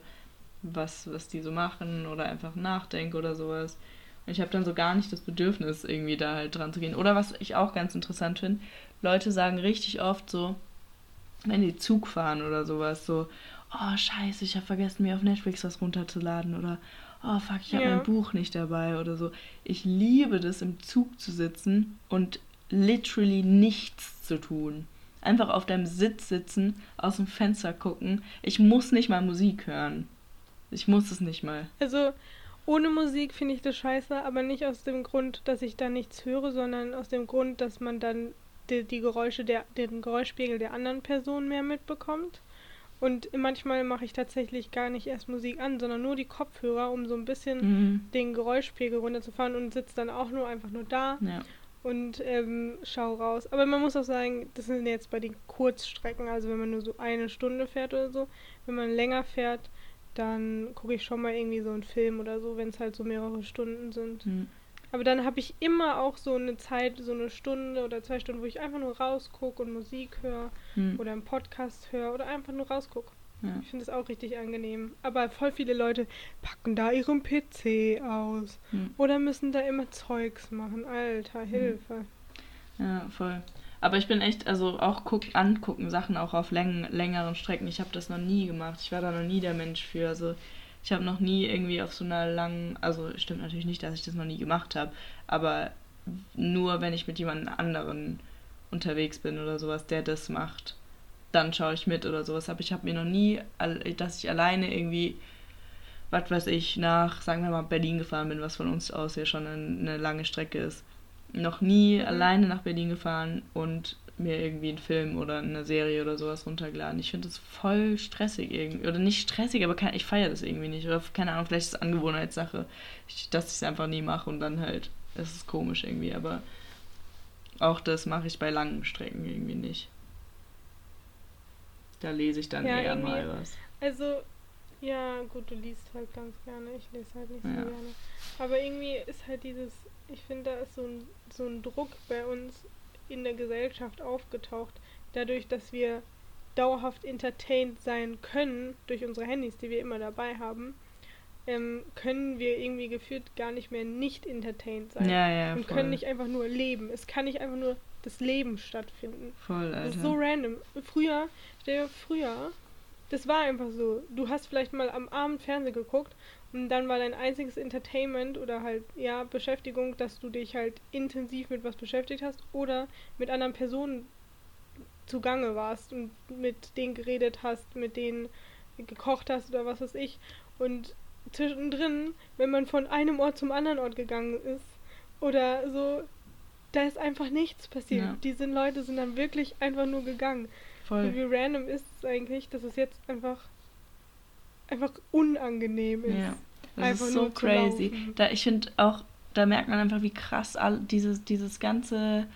was, was die so machen oder einfach nachdenke oder sowas. Und ich habe dann so gar nicht das Bedürfnis, irgendwie da halt dran zu gehen. Oder was ich auch ganz interessant finde, Leute sagen richtig oft so, wenn die Zug fahren oder sowas, so, oh scheiße, ich habe vergessen, mir auf Netflix was runterzuladen oder oh fuck, ich habe ja. mein Buch nicht dabei oder so. Ich liebe das, im Zug zu sitzen und literally nichts zu tun. Einfach auf deinem Sitz sitzen, aus dem Fenster gucken. Ich muss nicht mal Musik hören. Ich muss es nicht mal.
Also, ohne Musik finde ich das scheiße, aber nicht aus dem Grund, dass ich da nichts höre, sondern aus dem Grund, dass man dann die, die Geräusche der, den Geräuschspiegel der anderen Person mehr mitbekommt. Und manchmal mache ich tatsächlich gar nicht erst Musik an, sondern nur die Kopfhörer, um so ein bisschen mhm. den Geräuschpegel runterzufahren und sitze dann auch nur einfach nur da ja. und ähm, schau raus. Aber man muss auch sagen, das sind jetzt bei den Kurzstrecken, also wenn man nur so eine Stunde fährt oder so, wenn man länger fährt, dann gucke ich schon mal irgendwie so einen Film oder so, wenn es halt so mehrere Stunden sind. Mhm. Aber dann habe ich immer auch so eine Zeit, so eine Stunde oder zwei Stunden, wo ich einfach nur rausgucke und Musik höre hm. oder einen Podcast höre oder einfach nur rausgucke. Ja. Ich finde es auch richtig angenehm. Aber voll viele Leute packen da ihren PC aus hm. oder müssen da immer Zeugs machen. Alter, hm. Hilfe.
Ja, voll. Aber ich bin echt, also auch guck, angucken, Sachen auch auf läng längeren Strecken. Ich habe das noch nie gemacht. Ich war da noch nie der Mensch für. Also ich habe noch nie irgendwie auf so einer langen, also stimmt natürlich nicht, dass ich das noch nie gemacht habe, aber nur wenn ich mit jemand anderen unterwegs bin oder sowas, der das macht, dann schaue ich mit oder sowas. Aber ich habe mir noch nie, dass ich alleine irgendwie, was weiß ich, nach, sagen wir mal, Berlin gefahren bin, was von uns aus ja schon eine, eine lange Strecke ist. Noch nie mhm. alleine nach Berlin gefahren und mir irgendwie einen Film oder eine Serie oder sowas runtergeladen. Ich finde das voll stressig irgendwie. Oder nicht stressig, aber kann, ich feiere das irgendwie nicht. Oder keine Ahnung, vielleicht ist es Angewohnheitssache, ich, dass ich es einfach nie mache und dann halt, es ist komisch irgendwie. Aber auch das mache ich bei langen Strecken irgendwie nicht. Da lese ich dann ja, eher mal was.
Also, ja, gut, du liest halt ganz gerne. Ich lese halt nicht so ja. gerne. Aber irgendwie ist halt dieses, ich finde, da ist so ein, so ein Druck bei uns in der Gesellschaft aufgetaucht, dadurch, dass wir dauerhaft entertained sein können durch unsere Handys, die wir immer dabei haben, ähm, können wir irgendwie gefühlt gar nicht mehr nicht entertained sein. Ja, ja, und voll. können nicht einfach nur leben. Es kann nicht einfach nur das Leben stattfinden. Voll, Alter. Das ist so random. Früher, stell dir früher, das war einfach so. Du hast vielleicht mal am Abend Fernsehen geguckt und dann war dein einziges Entertainment oder halt, ja, Beschäftigung, dass du dich halt intensiv mit was beschäftigt hast oder mit anderen Personen zugange warst und mit denen geredet hast, mit denen gekocht hast oder was weiß ich. Und zwischendrin, wenn man von einem Ort zum anderen Ort gegangen ist oder so, da ist einfach nichts passiert. Ja. Diese Leute sind dann wirklich einfach nur gegangen. Voll. Und wie random ist es eigentlich, dass es jetzt einfach einfach unangenehm ist. Ja, das
einfach ist so crazy. Da, ich finde auch, da merkt man einfach, wie krass all, dieses, dieses ganze,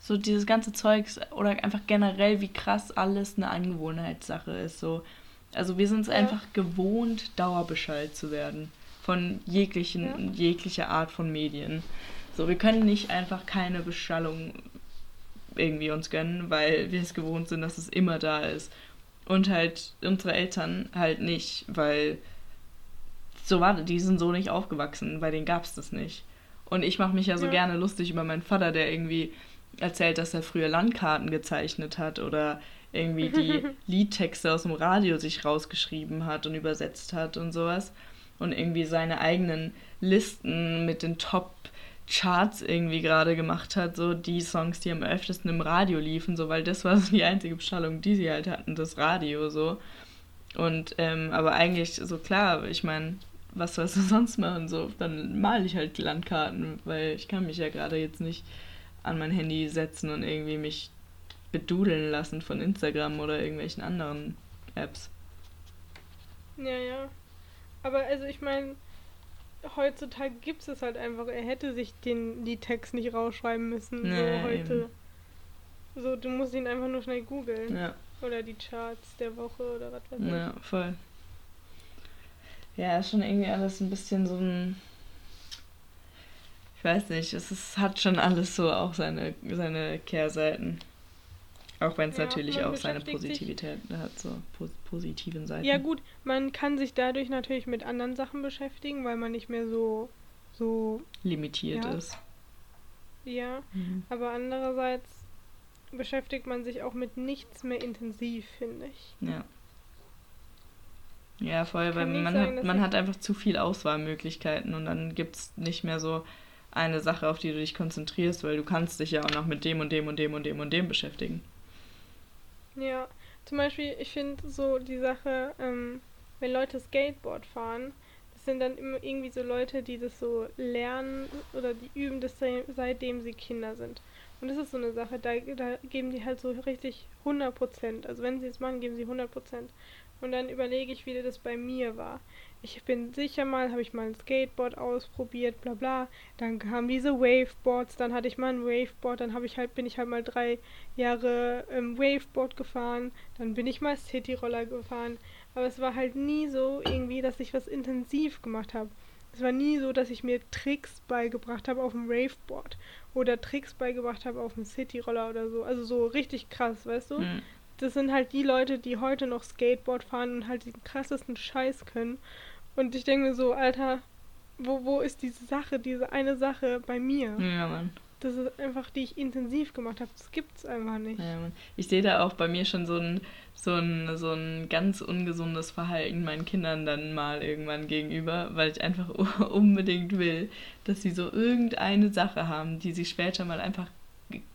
so dieses ganze Zeugs oder einfach generell, wie krass alles eine Angewohnheitssache ist. So. Also wir sind es ja. einfach gewohnt, Dauerbescheid zu werden von jeglichen, ja. jeglicher Art von Medien. So, wir können nicht einfach keine Beschallung irgendwie uns gönnen, weil wir es gewohnt sind, dass es immer da ist. Und halt unsere Eltern halt nicht, weil so war die sind so nicht aufgewachsen, bei denen gab es das nicht. Und ich mache mich ja so ja. gerne lustig über meinen Vater, der irgendwie erzählt, dass er früher Landkarten gezeichnet hat oder irgendwie die Liedtexte aus dem Radio sich rausgeschrieben hat und übersetzt hat und sowas. Und irgendwie seine eigenen Listen mit den Top Charts irgendwie gerade gemacht hat, so die Songs, die am öftesten im Radio liefen, so weil das war so die einzige Beschallung, die sie halt hatten, das Radio so. Und ähm, aber eigentlich so klar, ich meine, was sollst du sonst machen? So, dann male ich halt die Landkarten, weil ich kann mich ja gerade jetzt nicht an mein Handy setzen und irgendwie mich bedudeln lassen von Instagram oder irgendwelchen anderen Apps.
Ja, ja. Aber also ich meine, heutzutage gibt es halt einfach. Er hätte sich den die Text nicht rausschreiben müssen. Nee, so heute. Eben. So, du musst ihn einfach nur schnell googeln. Ja. Oder die Charts der Woche oder was weiß
ich. Ja, voll. Ja, ist schon irgendwie alles ein bisschen so ein. Ich weiß nicht, es ist, hat schon alles so auch seine, seine Kehrseiten. Auch wenn es ja, natürlich auch seine Positivität hat, so pos positiven Seiten.
Ja gut, man kann sich dadurch natürlich mit anderen Sachen beschäftigen, weil man nicht mehr so so
limitiert ja. ist.
Ja, mhm. aber andererseits beschäftigt man sich auch mit nichts mehr intensiv, finde ich.
Ja. Ja, voll, weil man, sagen, hat, man hat einfach zu viel Auswahlmöglichkeiten und dann gibt es nicht mehr so eine Sache, auf die du dich konzentrierst, weil du kannst dich ja auch noch mit dem und dem und dem und dem und dem beschäftigen.
Ja, zum Beispiel, ich finde so die Sache, ähm, wenn Leute Skateboard fahren, das sind dann immer irgendwie so Leute, die das so lernen oder die üben das seitdem sie Kinder sind. Und das ist so eine Sache, da, da geben die halt so richtig 100 Prozent. Also wenn sie es machen, geben sie 100 Prozent. Und dann überlege ich, wie das bei mir war. Ich bin sicher mal, habe ich mal ein Skateboard ausprobiert, bla bla. Dann kamen diese Waveboards, dann hatte ich mal ein Waveboard, dann habe ich halt, bin ich halt mal drei Jahre ähm, Waveboard gefahren, dann bin ich mal Cityroller gefahren. Aber es war halt nie so irgendwie, dass ich was intensiv gemacht habe. Es war nie so, dass ich mir Tricks beigebracht habe auf dem Waveboard oder Tricks beigebracht habe auf dem Cityroller oder so. Also so richtig krass, weißt du? Mhm das sind halt die Leute, die heute noch Skateboard fahren und halt den krassesten Scheiß können. Und ich denke mir so, Alter, wo, wo ist diese Sache, diese eine Sache bei mir?
Ja, Mann.
Das ist einfach, die ich intensiv gemacht habe. Das gibt's einfach nicht.
Mann. Ich sehe da auch bei mir schon so ein, so, ein, so ein ganz ungesundes Verhalten meinen Kindern dann mal irgendwann gegenüber, weil ich einfach unbedingt will, dass sie so irgendeine Sache haben, die sie später mal einfach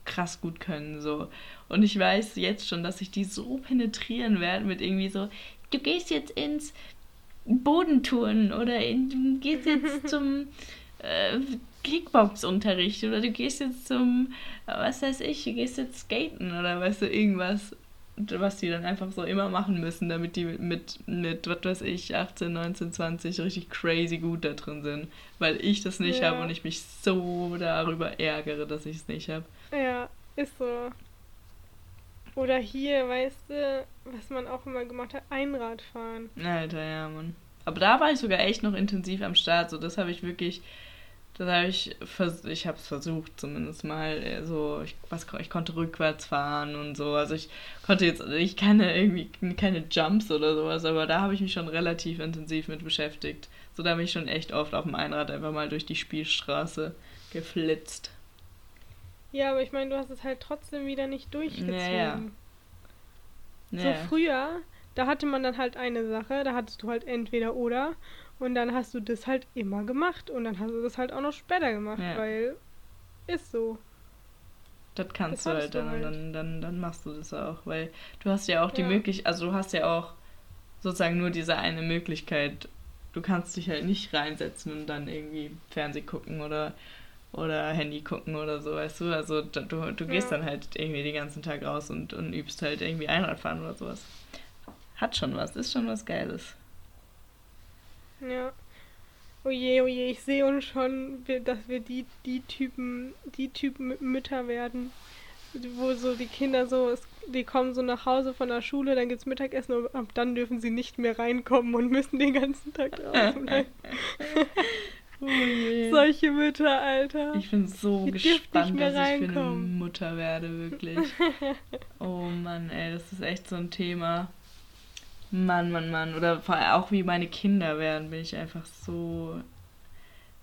krass gut können. So. Und ich weiß jetzt schon, dass ich die so penetrieren werde mit irgendwie so, du gehst jetzt ins Bodentouren oder in, du gehst jetzt zum äh, Kickbox-Unterricht oder du gehst jetzt zum, was weiß ich, du gehst jetzt skaten oder weißt du, irgendwas, was die dann einfach so immer machen müssen, damit die mit, mit was weiß ich, 18, 19, 20 richtig crazy gut da drin sind. Weil ich das nicht ja. habe und ich mich so darüber ärgere, dass ich es nicht habe.
Ja, ist so. Oder hier, weißt du, was man auch immer gemacht hat, Einradfahren.
Alter, ja, Mann. Aber da war ich sogar echt noch intensiv am Start. So, das habe ich wirklich, das habe ich, vers ich habe es versucht zumindest mal. Äh, so, ich, was, ich konnte rückwärts fahren und so. Also ich konnte jetzt, ich keine irgendwie keine Jumps oder sowas, aber da habe ich mich schon relativ intensiv mit beschäftigt. So, da bin ich schon echt oft auf dem Einrad einfach mal durch die Spielstraße geflitzt.
Ja, aber ich meine, du hast es halt trotzdem wieder nicht durchgezogen.
Ja,
ja. So früher, da hatte man dann halt eine Sache, da hattest du halt entweder oder und dann hast du das halt immer gemacht und dann hast du das halt auch noch später gemacht, ja. weil ist so.
Das kannst das du halt, dann, halt. Dann, dann, dann machst du das auch, weil du hast ja auch die ja. Möglichkeit, also du hast ja auch sozusagen nur diese eine Möglichkeit. Du kannst dich halt nicht reinsetzen und dann irgendwie Fernseh gucken oder oder Handy gucken oder so, weißt du? Also du, du gehst ja. dann halt irgendwie den ganzen Tag raus und, und übst halt irgendwie Einradfahren oder sowas. Hat schon was, ist schon was Geiles.
Ja. Oh je, oh je, ich sehe uns schon, dass wir die, die Typen, die Typen Mütter werden, wo so die Kinder so, die kommen so nach Hause von der Schule, dann gibt's Mittagessen und ab dann dürfen sie nicht mehr reinkommen und müssen den ganzen Tag draußen bleiben. Oh Solche Mütter, Alter.
Ich bin so Die gespannt, dass ich für eine Mutter werde, wirklich. oh Mann, ey, das ist echt so ein Thema. Mann, Mann, Mann. Oder auch wie meine Kinder werden, bin ich einfach so.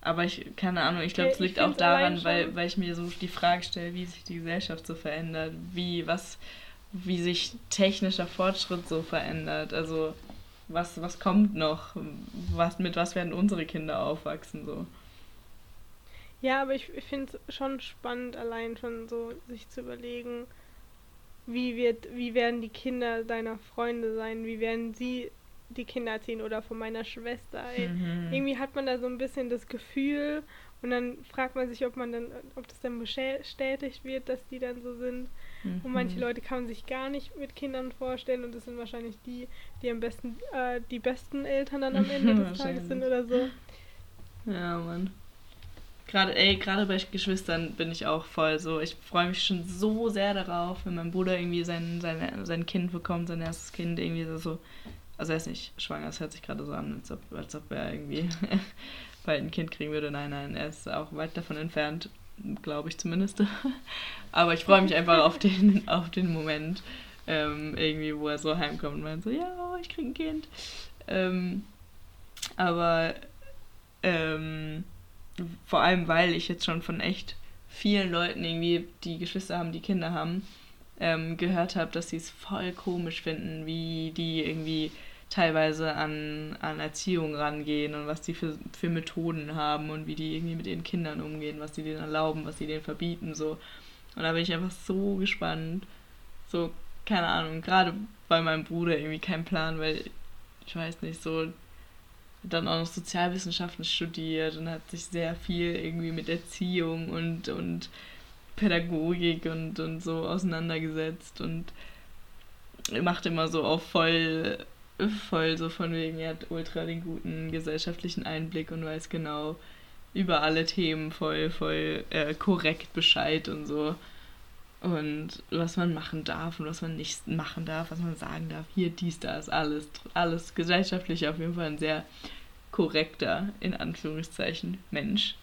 Aber ich, keine Ahnung, ich glaube, es liegt auch daran, weil, weil ich mir so die Frage stelle, wie sich die Gesellschaft so verändert, wie, was, wie sich technischer Fortschritt so verändert. Also was, was kommt noch? Was, mit was werden unsere Kinder aufwachsen? So.
Ja, aber ich, ich finde es schon spannend, allein schon so sich zu überlegen, wie wird, wie werden die Kinder deiner Freunde sein, wie werden sie die Kinder erziehen oder von meiner Schwester. Mhm. Irgendwie hat man da so ein bisschen das Gefühl und dann fragt man sich, ob man dann, ob das dann bestätigt wird, dass die dann so sind. Mhm. Und manche Leute kann man sich gar nicht mit Kindern vorstellen und das sind wahrscheinlich die, die am besten, äh, die besten Eltern dann am Ende des Tages sind oder so.
Ja, Mann. Gerade, ey, gerade bei Geschwistern bin ich auch voll so. Ich freue mich schon so sehr darauf, wenn mein Bruder irgendwie sein, sein, sein Kind bekommt, sein erstes Kind, irgendwie so. Also er ist nicht schwanger, es hört sich gerade so an, als ob, als ob er irgendwie bald ein Kind kriegen würde. Nein, nein, er ist auch weit davon entfernt. glaube ich zumindest. Aber ich freue mich einfach auf den, auf den Moment, ähm, irgendwie, wo er so heimkommt und meint so, ja, ich kriege ein Kind. Ähm, aber ähm, vor allem, weil ich jetzt schon von echt vielen Leuten irgendwie, die Geschwister haben, die Kinder haben, ähm, gehört habe, dass sie es voll komisch finden, wie die irgendwie teilweise an, an Erziehung rangehen und was die für, für Methoden haben und wie die irgendwie mit ihren Kindern umgehen, was sie denen erlauben, was sie denen verbieten, so. Und da bin ich einfach so gespannt. So, keine Ahnung, gerade bei meinem Bruder irgendwie kein Plan, weil ich weiß nicht, so dann auch noch Sozialwissenschaften studiert und hat sich sehr viel irgendwie mit Erziehung und, und Pädagogik und, und so auseinandergesetzt und macht immer so auf voll, voll so von wegen, er hat ultra den guten gesellschaftlichen Einblick und weiß genau über alle Themen voll, voll äh, korrekt Bescheid und so. Und was man machen darf und was man nicht machen darf, was man sagen darf. Hier, dies, das, alles. Alles gesellschaftlich auf jeden Fall ein sehr korrekter, in Anführungszeichen, Mensch.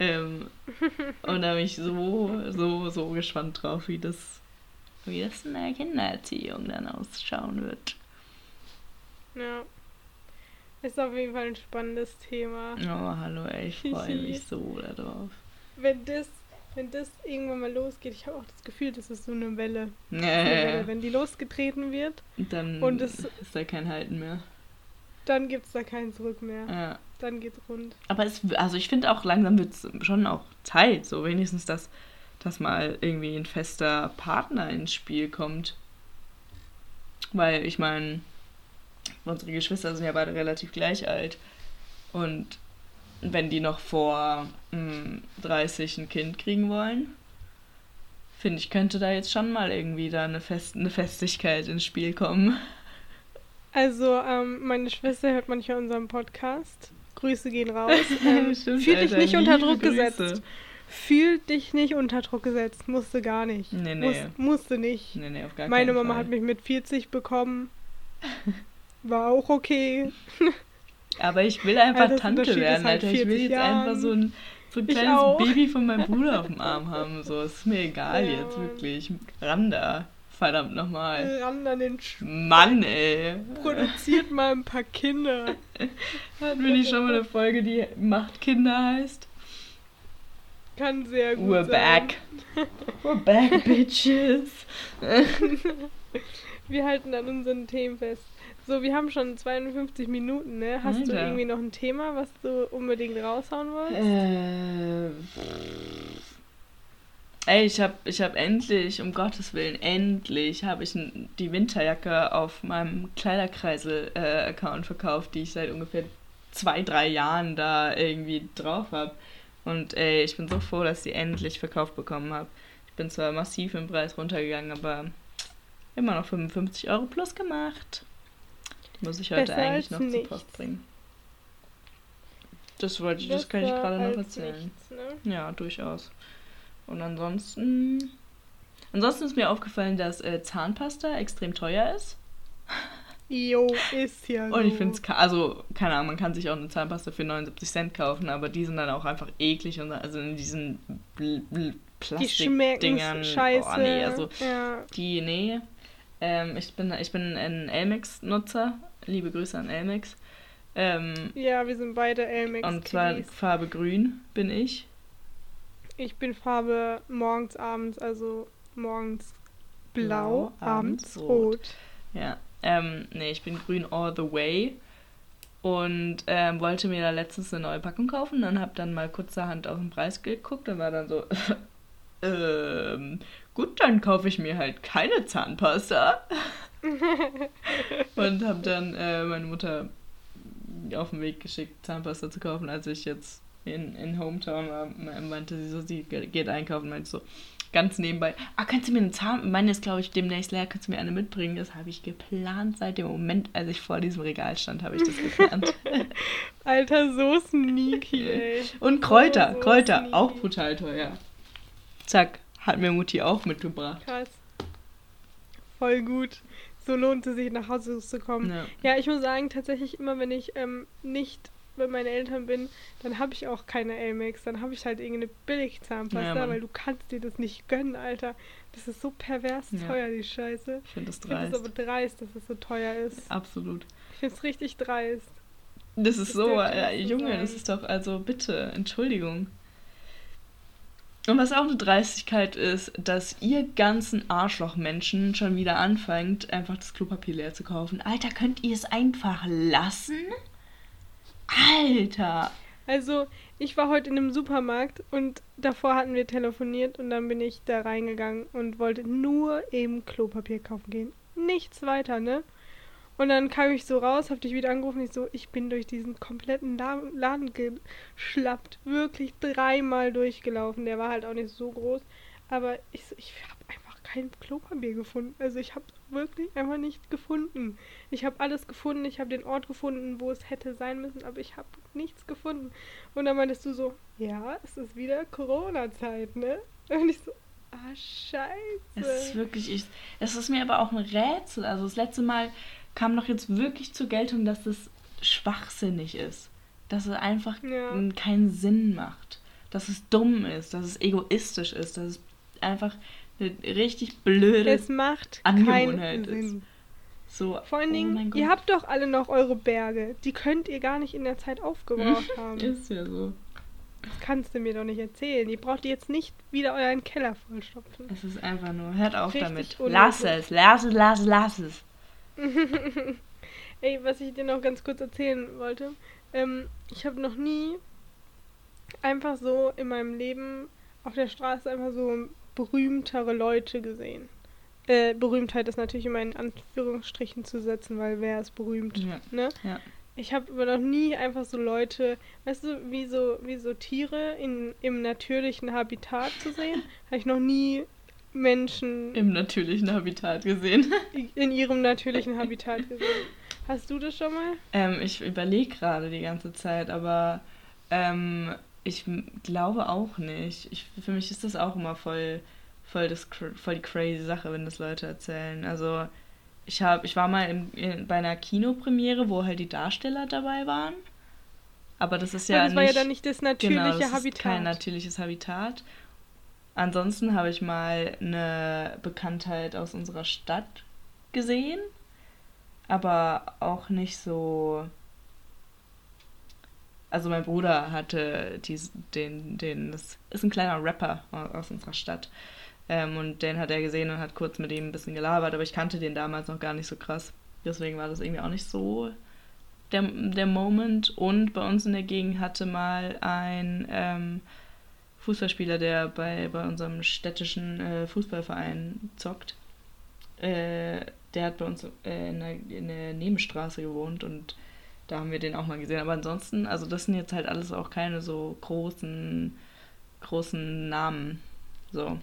Ähm, und da bin ich so, so, so gespannt drauf, wie das, wie das in der Kindererziehung dann ausschauen wird.
Ja. Ist auf jeden Fall ein spannendes Thema.
Oh, hallo, ey, ich freue mich so darauf.
Wenn das, wenn das irgendwann mal losgeht, ich habe auch das Gefühl, das ist so eine Welle. Nee. Eine Welle. Wenn die losgetreten wird,
dann und es, ist da kein Halten mehr.
Dann gibt es da kein Zurück mehr.
Ja.
Dann geht's rund.
Aber es, also ich finde auch langsam wird es schon auch Zeit, so wenigstens, dass, dass mal irgendwie ein fester Partner ins Spiel kommt. Weil ich meine, unsere Geschwister sind ja beide relativ gleich alt. Und wenn die noch vor mh, 30 ein Kind kriegen wollen, finde ich, könnte da jetzt schon mal irgendwie da eine, Fest eine Festigkeit ins Spiel kommen.
Also, ähm, meine Schwester hört manchmal unseren Podcast. Grüße gehen raus. Ähm, Stimmt, fühl dich nicht unter Druck Grüße. gesetzt. Fühl dich nicht unter Druck gesetzt. Musste gar nicht.
Nee, nee. Muss,
musste nicht.
Nee, nee, auf gar
Meine
Mama
Fall. hat mich mit 40 bekommen. War auch okay.
Aber ich will einfach Alter, Tante werden, halt Alter. Ich will jetzt Jahren. einfach so ein, so ein kleines Baby von meinem Bruder auf dem Arm haben. So, ist mir egal ja, jetzt, Mann. wirklich. Randa. Verdammt nochmal.
Ran an den Sch
Mann, ey.
Produziert mal ein paar Kinder.
Hatten wir nicht schon mal eine Folge, die Macht Kinder heißt?
Kann sehr gut
We're sein. back. We're back, bitches.
wir halten an unseren Themen fest. So, wir haben schon 52 Minuten, ne? Hast Alter. du irgendwie noch ein Thema, was du unbedingt raushauen wolltest?
Äh, Ey, ich habe ich hab endlich, um Gottes Willen, endlich habe ich die Winterjacke auf meinem Kleiderkreisel-Account äh, verkauft, die ich seit ungefähr zwei, drei Jahren da irgendwie drauf habe. Und ey, ich bin so froh, dass ich die endlich verkauft bekommen habe. Ich bin zwar massiv im Preis runtergegangen, aber immer noch 55 Euro plus gemacht. Muss ich heute Besser eigentlich noch nichts. zur Post bringen. Das wollte ich, das kann ich gerade noch erzählen. Nichts, ne? Ja, durchaus. Und ansonsten. Ansonsten ist mir aufgefallen, dass äh, Zahnpasta extrem teuer ist.
Jo, ist ja
so. Und ich finde es, also, keine Ahnung, man kann sich auch eine Zahnpasta für 79 Cent kaufen, aber die sind dann auch einfach eklig und also in diesen Plastikdingern.
Die scheiße. Oh,
nee, also
ja.
die, nee. Ähm, ich, bin, ich bin ein Elmex-Nutzer. Liebe Grüße an Elmex. Ähm,
ja, wir sind beide Elmex.
Und zwar Farbe grün bin ich.
Ich bin Farbe morgens, abends, also morgens blau, blau abends, abends rot. rot.
Ja, ähm, nee, ich bin grün all the way und ähm, wollte mir da letztens eine neue Packung kaufen und habe dann mal kurzerhand auf den Preis geguckt und war dann so, ähm, gut, dann kaufe ich mir halt keine Zahnpasta. und habe dann äh, meine Mutter auf den Weg geschickt, Zahnpasta zu kaufen, als ich jetzt in, in Hometown war, meinte sie so, sie geht einkaufen, meinte so, ganz nebenbei, ah, kannst du mir eine Zahn, meine ist glaube ich demnächst leer, kannst du mir eine mitbringen? Das habe ich geplant seit dem Moment, als ich vor diesem Regal stand, habe ich das geplant.
Alter, so sneaky, ey.
Und Kräuter, so Kräuter, sneaky. auch brutal teuer. Zack, hat mir Mutti auch mitgebracht.
Krass. Voll gut. So lohnt es sich, nach Hause zu kommen. Ja, ja ich muss sagen, tatsächlich immer, wenn ich ähm, nicht bei meinen Eltern bin, dann habe ich auch keine Amex, dann habe ich halt irgendeine Billigzahnpasta, ja, weil du kannst dir das nicht gönnen, Alter. Das ist so pervers ja. teuer, die Scheiße. Ich finde das dreist. Ich finde es aber dreist, dass es so teuer ist.
Absolut.
Ich finde es richtig dreist.
Das ist das so, äh, Junge, sein. das ist doch, also bitte, Entschuldigung. Und was auch eine Dreistigkeit ist, dass ihr ganzen Arschlochmenschen schon wieder anfangt, einfach das Klopapier leer zu kaufen. Alter, könnt ihr es einfach lassen? Alter!
Also, ich war heute in einem Supermarkt und davor hatten wir telefoniert und dann bin ich da reingegangen und wollte nur eben Klopapier kaufen gehen. Nichts weiter, ne? Und dann kam ich so raus, hab dich wieder angerufen, ich so, ich bin durch diesen kompletten Laden geschlappt, wirklich dreimal durchgelaufen. Der war halt auch nicht so groß, aber ich so, ich habe einfach kein Klopapier gefunden. Also ich habe wirklich einfach nicht gefunden. Ich habe alles gefunden, ich habe den Ort gefunden, wo es hätte sein müssen, aber ich habe nichts gefunden. Und dann meintest du so, ja, es ist wieder Corona-Zeit, ne? Und ich so, ah, scheiße.
Es ist wirklich, ich, es ist mir aber auch ein Rätsel. Also das letzte Mal kam doch jetzt wirklich zur Geltung, dass es schwachsinnig ist. Dass es einfach ja. keinen Sinn macht. Dass es dumm ist, dass es egoistisch ist, dass es einfach eine richtig blöde
es macht Angewohnheit keinen ist. Sinn. So, Vor allen oh Dingen, ihr habt doch alle noch eure Berge. Die könnt ihr gar nicht in der Zeit aufgebraucht haben.
ist ja so.
Das kannst du mir doch nicht erzählen. Ihr braucht jetzt nicht wieder euren Keller vollstopfen.
Es ist einfach nur, hört auf Richtig damit. Lass es, lass es, lass es, lass es.
Ey, was ich dir noch ganz kurz erzählen wollte. Ähm, ich habe noch nie einfach so in meinem Leben auf der Straße einfach so berühmtere Leute gesehen. Äh, Berühmtheit ist natürlich immer in Anführungsstrichen zu setzen, weil wer ist berühmt, ja. ne? Ja. Ich habe aber noch nie einfach so Leute, weißt du, wie so, wie so Tiere in, im natürlichen Habitat zu sehen. habe ich noch nie Menschen
im natürlichen Habitat gesehen.
In ihrem natürlichen Habitat gesehen. Hast du das schon mal?
Ähm, ich überlege gerade die ganze Zeit, aber ähm, ich glaube auch nicht. Ich, für mich ist das auch immer voll, voll, das, voll die crazy Sache, wenn das Leute erzählen. Also ich, hab, ich war mal in, in, bei einer Kinopremiere, wo halt die Darsteller dabei waren. Aber das ist ja. Aber das nicht, war ja dann nicht das natürliche genau, das Habitat. Ist kein natürliches Habitat. Ansonsten habe ich mal eine Bekanntheit aus unserer Stadt gesehen, aber auch nicht so. Also mein Bruder hatte dies, den, den, das ist ein kleiner Rapper aus unserer Stadt. Ähm, und den hat er gesehen und hat kurz mit ihm ein bisschen gelabert, aber ich kannte den damals noch gar nicht so krass. Deswegen war das irgendwie auch nicht so der, der Moment. Und bei uns in der Gegend hatte mal ein ähm, Fußballspieler, der bei, bei unserem städtischen äh, Fußballverein zockt. Äh, der hat bei uns äh, in, der, in der Nebenstraße gewohnt und da haben wir den auch mal gesehen. Aber ansonsten, also das sind jetzt halt alles auch keine so großen, großen Namen. So.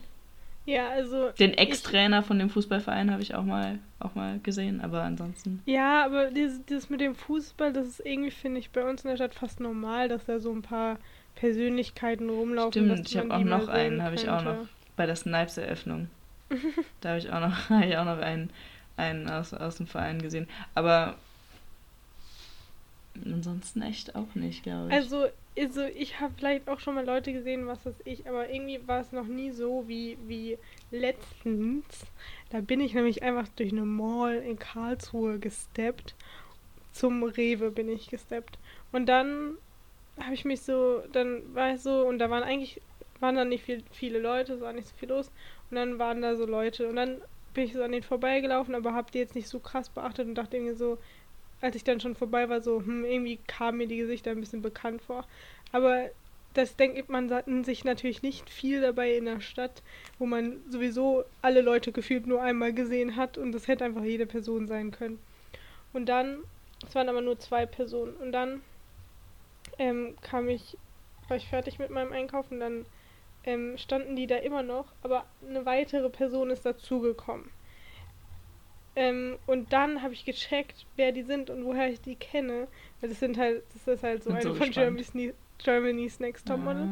Ja, also.
Den Ex-Trainer von dem Fußballverein habe ich auch mal, auch mal gesehen, aber ansonsten.
Ja, aber dieses, dieses mit dem Fußball, das ist irgendwie, finde ich, bei uns in der Stadt fast normal, dass da so ein paar Persönlichkeiten rumlaufen.
Stimmt, ich habe auch noch einen, habe ich auch noch bei der Snipes-Eröffnung. da habe ich auch noch, hab ich auch noch einen, einen aus, aus dem Verein gesehen. Aber ansonsten echt auch nicht, glaube ich.
Also, also ich habe vielleicht auch schon mal Leute gesehen, was weiß ich, aber irgendwie war es noch nie so wie, wie letztens. Da bin ich nämlich einfach durch eine Mall in Karlsruhe gesteppt. Zum Rewe bin ich gesteppt. Und dann habe ich mich so, dann war ich so, und da waren eigentlich, waren dann nicht viel, viele Leute, es war nicht so viel los. Und dann waren da so Leute. Und dann bin ich so an denen vorbeigelaufen, aber hab die jetzt nicht so krass beachtet und dachte irgendwie so, als ich dann schon vorbei war, so, hm, irgendwie kamen mir die Gesichter ein bisschen bekannt vor. Aber das denkt man sich natürlich nicht viel dabei in der Stadt, wo man sowieso alle Leute gefühlt nur einmal gesehen hat und das hätte einfach jede Person sein können. Und dann, es waren aber nur zwei Personen. Und dann ähm, kam ich, war ich fertig mit meinem Einkaufen, dann ähm, standen die da immer noch, aber eine weitere Person ist dazugekommen. Ähm, und dann habe ich gecheckt, wer die sind und woher ich die kenne. Weil das sind halt, das ist halt so eine so von Germany's, Germany's Next Topmodel.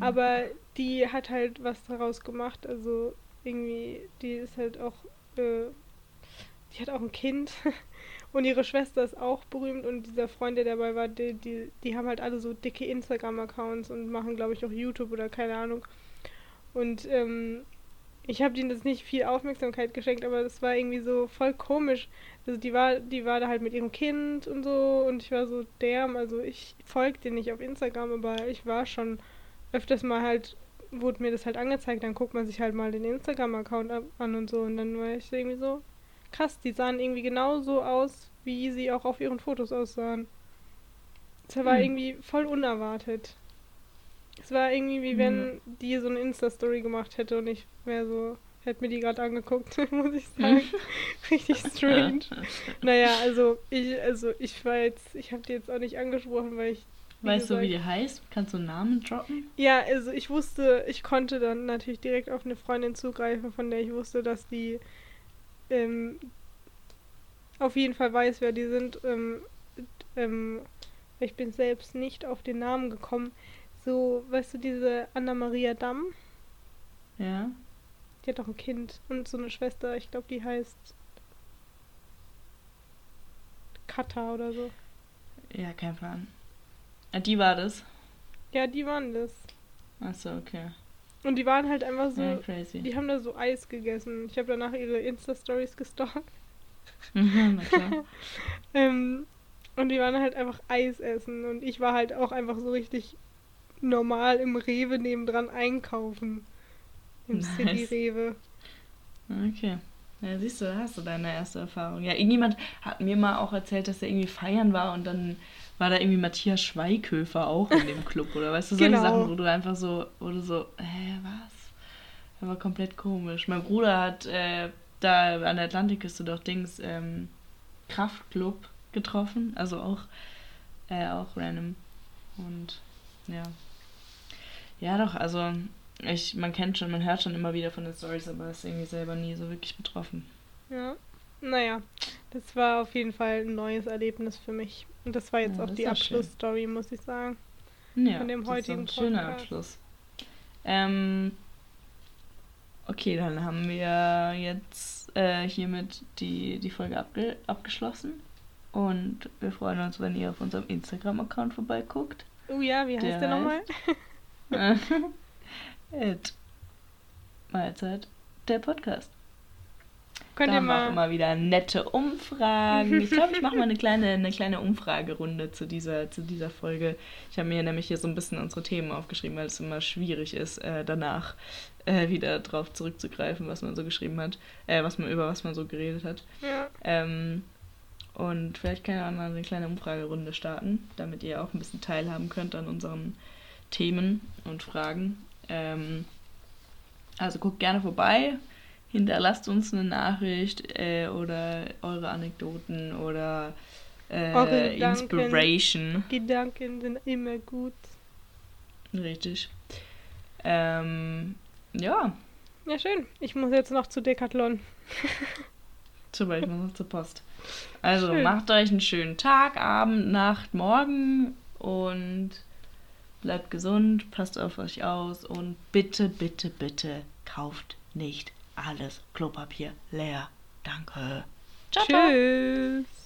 Ah. Aber die hat halt was daraus gemacht. Also irgendwie, die ist halt auch, äh, die hat auch ein Kind. Und ihre Schwester ist auch berühmt und dieser Freund, der dabei war, die, die, die haben halt alle so dicke Instagram-Accounts und machen, glaube ich, auch YouTube oder keine Ahnung. Und ähm, ich habe denen das nicht viel Aufmerksamkeit geschenkt, aber das war irgendwie so voll komisch. Also die war, die war da halt mit ihrem Kind und so und ich war so damn, also ich folge dir nicht auf Instagram, aber ich war schon öfters mal halt, wurde mir das halt angezeigt, dann guckt man sich halt mal den Instagram-Account an und so und dann war ich irgendwie so, krass, die sahen irgendwie genauso aus, wie sie auch auf ihren Fotos aussahen. Das war hm. irgendwie voll unerwartet. Es war irgendwie wie wenn die so eine Insta-Story gemacht hätte und ich wäre so, hätte mir die gerade angeguckt, muss ich sagen. Richtig strange. naja, also ich, also ich war jetzt, ich habe die jetzt auch nicht angesprochen, weil ich.
Weißt gesagt, du, wie die heißt? Kannst du einen Namen droppen?
Ja, also ich wusste, ich konnte dann natürlich direkt auf eine Freundin zugreifen, von der ich wusste, dass die ähm, auf jeden Fall weiß, wer die sind. Ähm, ähm, ich bin selbst nicht auf den Namen gekommen so, weißt du, diese Anna-Maria Damm? Ja. Die hat doch ein Kind und so eine Schwester, ich glaube, die heißt Kata oder so.
Ja, kein Plan. Die war das?
Ja, die waren das.
Achso, okay.
Und die waren halt einfach so. Ja, crazy. Die haben da so Eis gegessen. Ich habe danach ihre Insta-Stories gestalkt. Mhm, na klar. ähm, und die waren halt einfach Eis essen. Und ich war halt auch einfach so richtig normal im Rewe nebendran einkaufen. Im nice. City Rewe.
Okay. Ja, siehst du, da hast du deine erste Erfahrung. Ja, irgendjemand hat mir mal auch erzählt, dass er irgendwie feiern war und dann war da irgendwie Matthias Schweighöfer auch in dem Club oder weißt du, solche genau. Sachen, wo du einfach so, wo du so, hä, was? Das war komplett komisch. Mein Bruder hat äh, da an der Atlantikküste doch Dings ähm, Kraftclub getroffen, also auch, äh, auch random. Und ja, ja, doch, also ich, man kennt schon, man hört schon immer wieder von den Stories, aber ist irgendwie selber nie so wirklich betroffen.
Ja, naja, das war auf jeden Fall ein neues Erlebnis für mich. Und das war jetzt ja, auch die Abschlussstory, muss ich sagen. Ja, von dem heutigen
ist ein schöner Abschluss. Ähm, okay, dann haben wir jetzt äh, hiermit die, die Folge abge abgeschlossen. Und wir freuen uns, wenn ihr auf unserem Instagram-Account vorbeiguckt.
Oh ja, wie heißt der, der nochmal?
At Mahlzeit, der Podcast. Könnt da ihr mal... auch immer wieder nette Umfragen. Ich glaube, ich mache mal eine kleine, eine kleine Umfragerunde zu dieser, zu dieser Folge. Ich habe mir nämlich hier so ein bisschen unsere Themen aufgeschrieben, weil es immer schwierig ist, äh, danach äh, wieder drauf zurückzugreifen, was man so geschrieben hat, äh, was man über was man so geredet hat. Ja. Ähm, und vielleicht kann ja mal eine kleine Umfragerunde starten, damit ihr auch ein bisschen teilhaben könnt an unseren Themen und Fragen. Ähm, also guckt gerne vorbei, hinterlasst uns eine Nachricht äh, oder eure Anekdoten oder äh, eure Gedanken,
Inspiration. Gedanken sind immer gut.
Richtig. Ähm, ja.
Ja, schön. Ich muss jetzt noch zu Decathlon.
Zum Beispiel noch zur Post. Also schön. macht euch einen schönen Tag, Abend, Nacht, Morgen und bleibt gesund, passt auf euch aus und bitte, bitte, bitte kauft nicht alles Klopapier leer. Danke.
Ciao, Tschüss. Ciao.